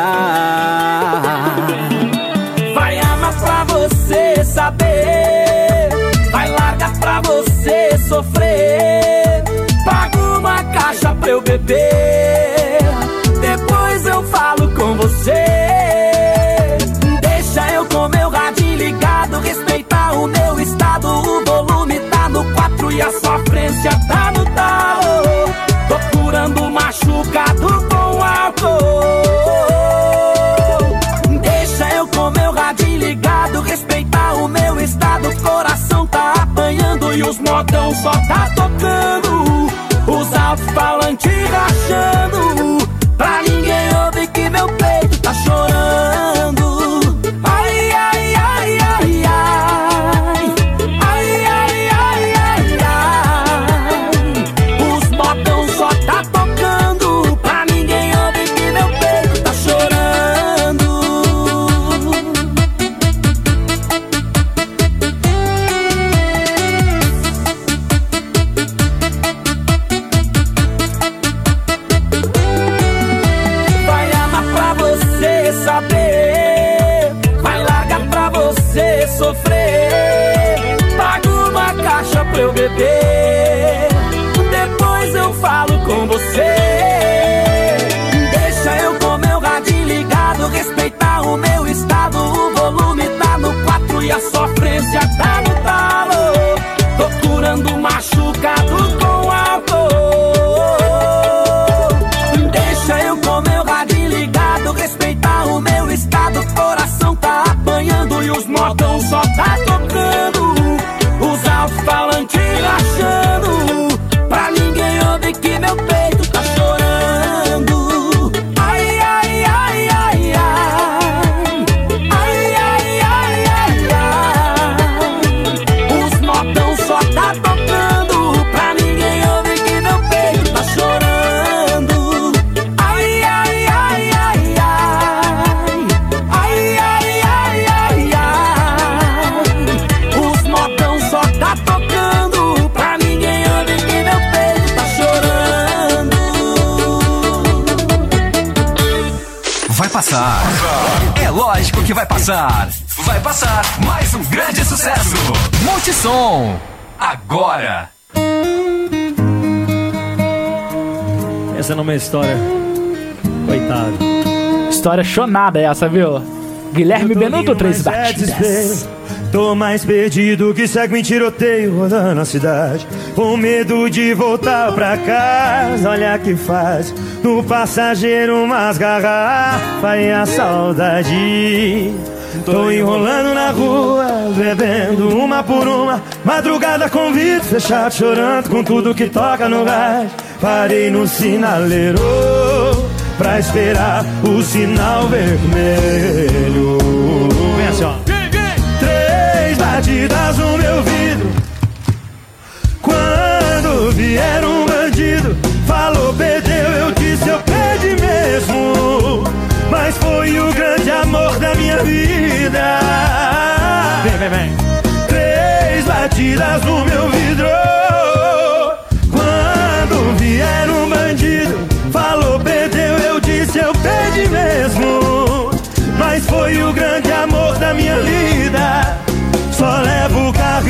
Vai amar pra você saber, sofrer. Uma caixa pra eu beber, depois eu falo com você. Deixa eu com meu radinho ligado, respeitar o meu estado. O volume tá no 4 e a sofrência tá no
história. Coitado.
História chonada essa, viu? Guilherme Benuto, três batidas.
desespero. Tô mais perdido que segue em tiroteio rodando a cidade. Com medo de voltar pra casa, olha que faz. No passageiro umas garrafas e a saudade. Tô enrolando na rua, bebendo uma por uma. Madrugada com vidro fechado, chorando com tudo que toca no gás. Parei no sinaleiro pra esperar o sinal vermelho. Vem assim, ó. Três batidas no meu vidro. Quando vier um bandido, falou, perdeu, eu disse, eu perdi mesmo. Mas foi o grande amor da minha vida. Vem, vem, vem. Três batidas no meu vidro.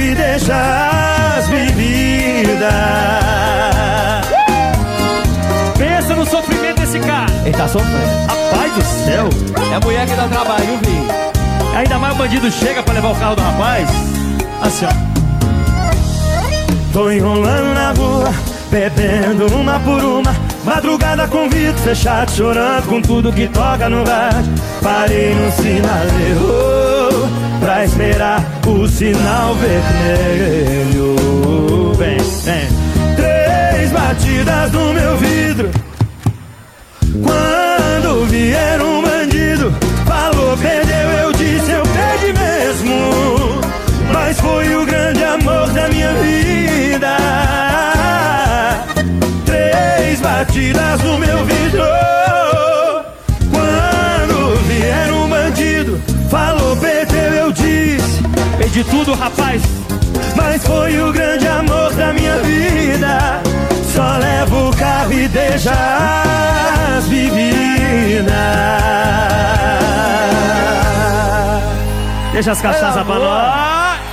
Levo o carro e deixa as bebidas.
Pensa no sofrimento desse cara.
Ele tá sofrendo.
Rapaz do céu.
É a mulher que dá trabalho, viu?
Ainda mais o bandido chega pra levar o carro do rapaz. Assim, ó.
Tô enrolando na rua, bebendo uma por uma. Madrugada com vidro fechado, chorando com tudo que toca no rádio. Parei no sinaleiro pra esperar o sinal vermelho. Vem, vem. Três batidas no meu vidro. Quando vier um bandido, falou, perdeu, eu disse, eu perdi mesmo. Mas foi o grande amor da minha vida. Três batidas no meu vidro. Quando vier um bandido, falou, perdeu,
Perdi tudo, rapaz.
mas foi o grande amor da minha vida. Só levo o carro e deixa as bebidas.
Deixa as cachaças pra nós.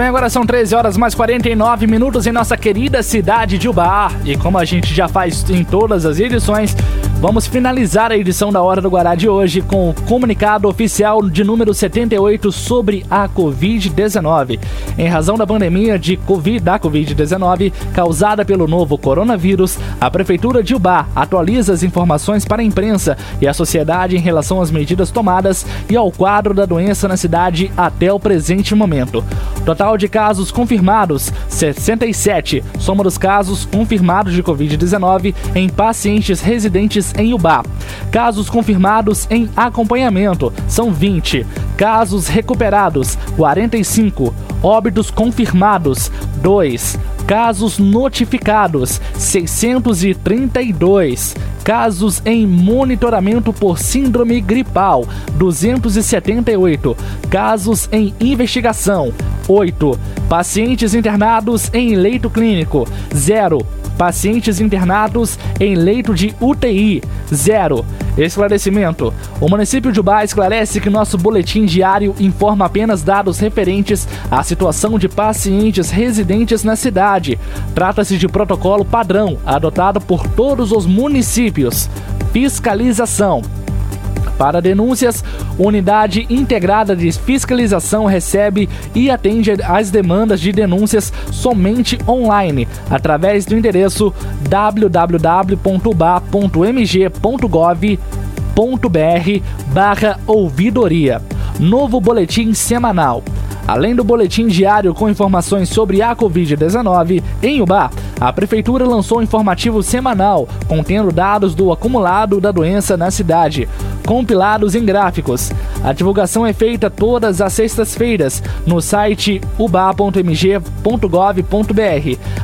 Bem, agora são 13 horas mais 49 minutos em nossa querida cidade de Ubar. E como a gente já faz em todas as edições, vamos finalizar a edição da Hora do Guará de hoje com o comunicado oficial de número 78 sobre a Covid-19. Em razão da pandemia de COVID, da Covid-19 causada pelo novo coronavírus, a Prefeitura de Ubar atualiza as informações para a imprensa e a sociedade em relação às medidas tomadas e ao quadro da doença na cidade até o presente momento. Total de casos confirmados: 67. Soma dos casos confirmados de Covid-19 em pacientes residentes em Ubá. Casos confirmados em acompanhamento são 20. Casos recuperados: 45. Óbitos confirmados: 2. Casos notificados: 632. Casos em monitoramento por síndrome gripal: 278. Casos em investigação: 8. Pacientes internados em leito clínico: 0. Pacientes internados em leito de UTI: 0. Esclarecimento: O município de Ubá esclarece que nosso boletim diário informa apenas dados referentes à situação de pacientes residentes na cidade. Trata-se de protocolo padrão adotado por todos os municípios. fiscalização. Para denúncias, Unidade Integrada de Fiscalização recebe e atende às demandas de denúncias somente online, através do endereço www.ba.mg.gov.br barra ouvidoria. Novo boletim semanal. Além do boletim diário com informações sobre a Covid-19, em Ubá, a Prefeitura lançou um informativo semanal contendo dados do acumulado da doença na cidade, compilados em gráficos. A divulgação é feita todas as sextas-feiras no site uba.mg.gov.br.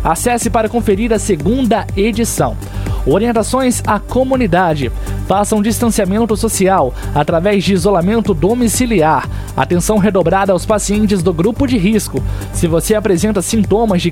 Acesse para conferir a segunda edição. Orientações à comunidade. Façam distanciamento social através de isolamento domiciliar. Atenção redobrada aos pacientes do grupo de risco. Se você apresenta sintomas de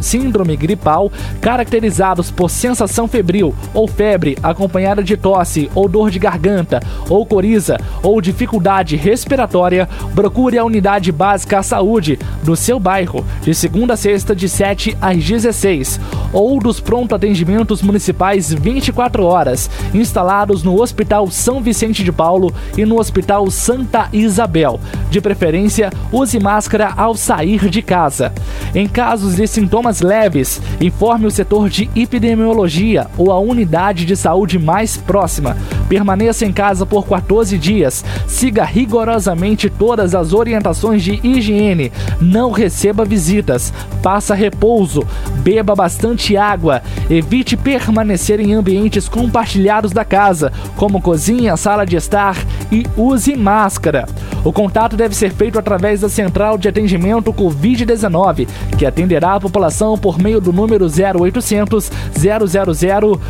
síndrome gripal caracterizados por sensação febril ou febre acompanhada de tosse ou dor de garganta ou coriza ou dificuldade respiratória, procure a unidade básica saúde do seu bairro de segunda a sexta de 7 às 16 ou dos pronto atendimentos municipais 24 horas instalados no Hospital São Vicente de Paulo e no Hospital Santa Isabel. De preferência, use máscara ao sair de casa. Em casos de sintomas leves, informe o setor de epidemiologia ou a unidade de saúde mais próxima. Permaneça em casa por 14 dias. Siga rigorosamente todas as orientações de higiene. Não receba visitas. Faça repouso. Beba bastante água. Evite permanecer em ambientes compartilhados da casa, como cozinha, sala de estar e use máscara. O contato deve ser feito através da Central de Atendimento Covid-19, que atenderá a população por meio do número 0800 000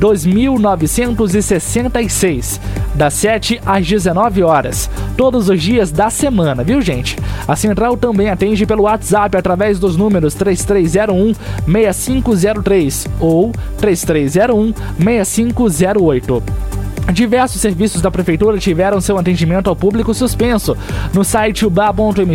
2966, das 7 às 19 horas, todos os dias da semana, viu gente? A central também atende pelo WhatsApp através dos números 3301 6503 ou 3301 6508. Diversos serviços da prefeitura tiveram seu atendimento ao público suspenso. No site uba.mg.gov.br,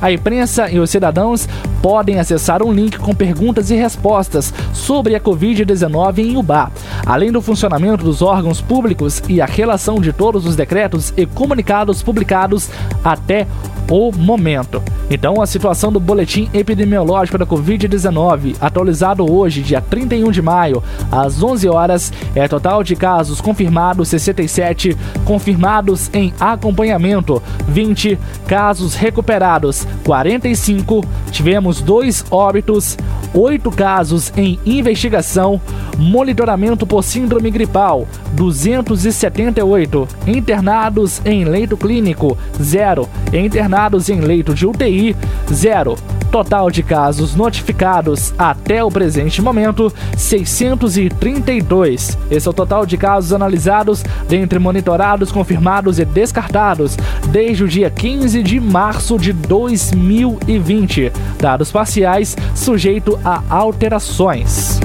a imprensa e os cidadãos podem acessar um link com perguntas e respostas sobre a Covid-19 em Ubá, além do funcionamento dos órgãos públicos e a relação de todos os decretos e comunicados publicados até o momento. Então, a situação do boletim epidemiológico da Covid-19, atualizado hoje, dia 31 de maio, às 11 horas, é total de casos confirmados 67, confirmados em acompanhamento 20, casos recuperados 45, tivemos dois óbitos, 8 casos em investigação, monitoramento por síndrome gripal 278, internados em leito clínico 0, internados em leito de UTI 0. Total de casos notificados até o presente momento, 632. Esse é o total de casos analisados dentre monitorados, confirmados e descartados desde o dia 15 de março de 2020. Dados parciais sujeito a alterações.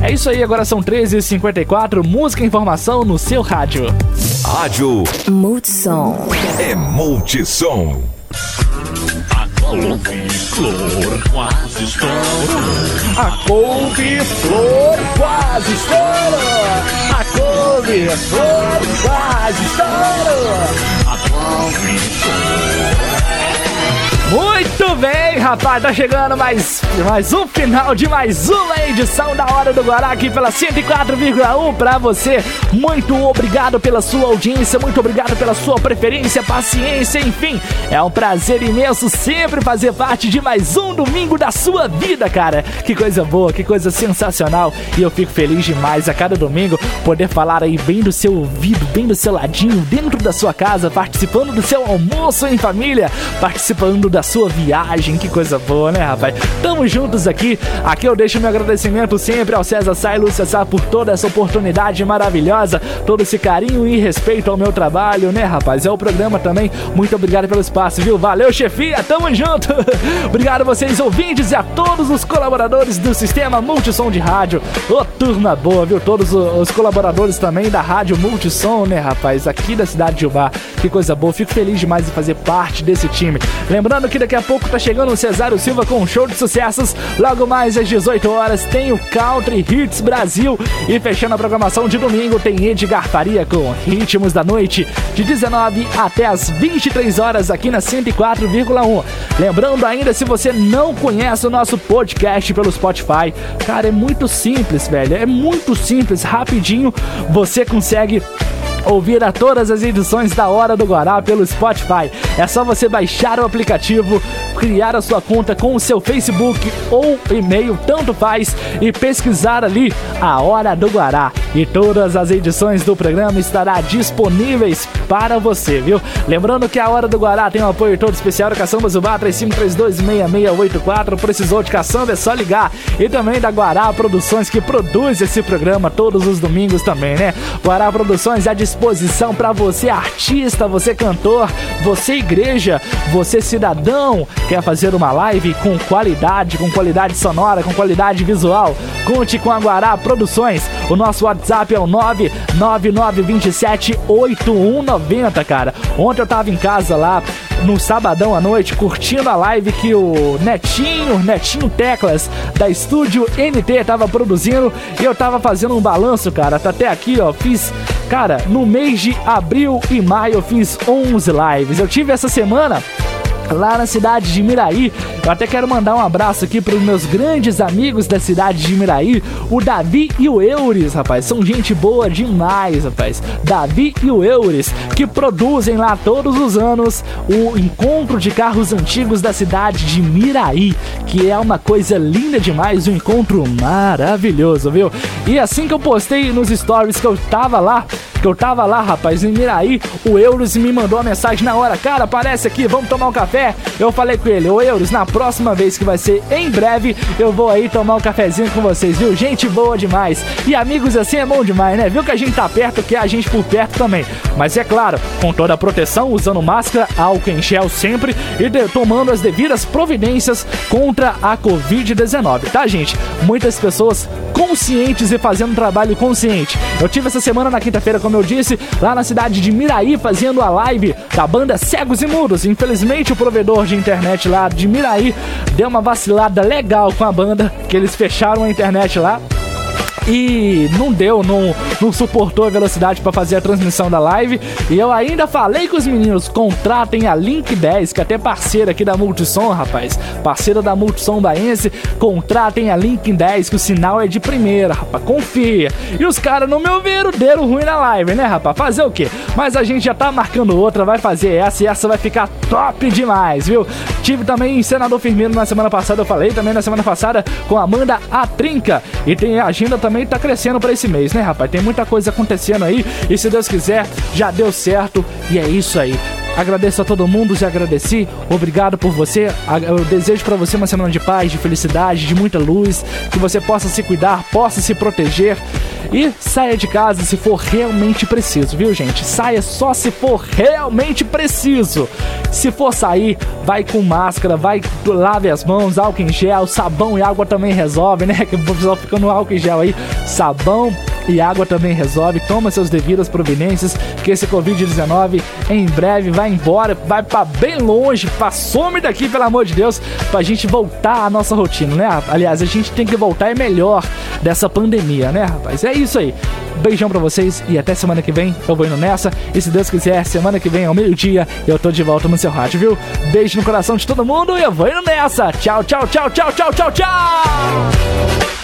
É isso aí, agora são 13h54, música e informação no seu rádio.
Rádio
Multissom.
é Multissom.
Couve-flor quase estouro.
A couve-flor quase estourou. A couve-flor quase estourou.
A couve-flor.
Muito bem, rapaz, tá chegando mais, mais um final de mais uma edição da Hora do Guará aqui pela 104,1 pra você. Muito obrigado pela sua audiência, muito obrigado pela sua preferência, paciência, enfim. É um prazer imenso sempre fazer parte de mais um domingo da sua vida, cara. Que coisa boa, que coisa sensacional. E eu fico feliz demais a cada domingo poder falar aí bem do seu ouvido, bem do seu ladinho, dentro da sua casa, participando do seu almoço em família, participando da sua viagem. Que coisa boa, né, rapaz? Tamo juntos aqui. Aqui eu deixo meu agradecimento sempre ao César Sai Lúcia Sá por toda essa oportunidade maravilhosa, todo esse carinho e respeito ao meu trabalho, né, rapaz? É o programa também. Muito obrigado pelo espaço, viu? Valeu, chefia. Tamo junto. obrigado a vocês, ouvintes, e a todos os colaboradores do Sistema Multissom de Rádio. Ô, turma boa, viu? Todos os colaboradores também da Rádio Multissom, né, rapaz? Aqui da cidade de Ubá. Que coisa boa. Fico feliz demais de fazer parte desse time. Lembrando que daqui a pouco tá chegando o Cesário Silva com um show de sucessos. Logo mais às 18 horas tem o Country Hits Brasil. E fechando a programação de domingo tem Edgar Faria com Ritmos da Noite, de 19 até as 23 horas aqui na 104,1. Lembrando ainda, se você não conhece o nosso podcast pelo Spotify, cara, é muito simples, velho. É muito simples, rapidinho você consegue ouvir a todas as edições da Hora do Guará pelo Spotify. É só você baixar o aplicativo, criar a sua conta com o seu Facebook ou e-mail, tanto faz, e pesquisar ali a Hora do Guará. E todas as edições do programa estará disponíveis para você, viu? Lembrando que a Hora do Guará tem um apoio todo especial da Caçamba Zubá 35326684. Precisou de caçamba, é só ligar. E também da Guará Produções, que produz esse programa todos os domingos também, né? Guará Produções à disposição para você, artista, você cantor, você igreja, você cidadão, quer fazer uma live com qualidade, com qualidade sonora, com qualidade visual. Conte com a Guará Produções. O nosso WhatsApp é o 999278190, cara. Ontem eu tava em casa lá no sabadão à noite, curtindo a live que o Netinho, Netinho Teclas, da Estúdio NT, tava produzindo e eu tava fazendo um balanço, cara. Tá até aqui, ó, fiz. Cara, no mês de abril e maio eu fiz 11 lives. Eu tive essa semana lá na cidade de Miraí. Eu até quero mandar um abraço aqui para os meus grandes amigos da cidade de Miraí, o Davi e o Eures, rapaz. São gente boa demais, rapaz. Davi e o Eures, que produzem lá todos os anos o encontro de carros antigos da cidade de Miraí, que é uma coisa linda demais, um encontro maravilhoso, viu? E assim que eu postei nos stories que eu tava lá, que eu tava lá, rapaz, em Miraí, o Euros me mandou uma mensagem na hora. Cara, aparece aqui, vamos tomar um café. Eu falei com ele, ô Euros, na próxima vez que vai ser em breve, eu vou aí tomar um cafezinho com vocês, viu? Gente boa demais. E amigos assim é bom demais, né? Viu que a gente tá perto, que a gente por perto também. Mas é claro, com toda a proteção, usando máscara, álcool em gel sempre e de, tomando as devidas providências contra a Covid-19, tá, gente? Muitas pessoas conscientes e fazendo trabalho consciente. Eu tive essa semana na quinta-feira, como eu disse, lá na cidade de Miraí, fazendo a live da banda Cegos e Mudos. Infelizmente, o provedor de internet lá de Miraí deu uma vacilada legal com a banda, que eles fecharam a internet lá e não deu, não, não suportou a velocidade para fazer a transmissão da live. E eu ainda falei com os meninos, contratem a Link 10, que é até parceira aqui da Multissom, rapaz. Parceira da Multissom Baense, contratem a Link 10, que o sinal é de primeira, rapaz. Confia. E os caras não me ouviram, deram ruim na live, né, rapaz? Fazer o quê? Mas a gente já tá marcando outra, vai fazer essa e essa vai ficar top demais, viu? Tive também Senador Firmino na semana passada, eu falei também na semana passada com Amanda Atrinca. E tem agenda também tá crescendo para esse mês, né, rapaz? Tem muita coisa acontecendo aí e se Deus quiser, já deu certo e é isso aí. Agradeço a todo mundo, já agradeci. Obrigado por você. Eu desejo para você uma semana de paz, de felicidade, de muita luz, que você possa se cuidar, possa se proteger e saia de casa se for realmente preciso, viu, gente? Saia só se for realmente preciso. Se for sair, vai com máscara, vai lave as mãos, álcool em gel, sabão e água também resolve, né? Que o pessoal fica no álcool em gel aí, sabão e água também resolve. Toma suas devidas providências, que esse Covid-19 em breve vai embora, vai para bem longe, pra some daqui, pelo amor de Deus, pra gente voltar à nossa rotina, né? Aliás, a gente tem que voltar é melhor dessa pandemia, né, rapaz? É isso aí. Beijão pra vocês e até semana que vem eu vou indo nessa. E se Deus quiser, semana que vem ao meio-dia eu tô de volta no seu rádio, viu? Beijo no coração de todo mundo e eu vou indo nessa. Tchau, tchau, tchau, tchau, tchau, tchau, tchau!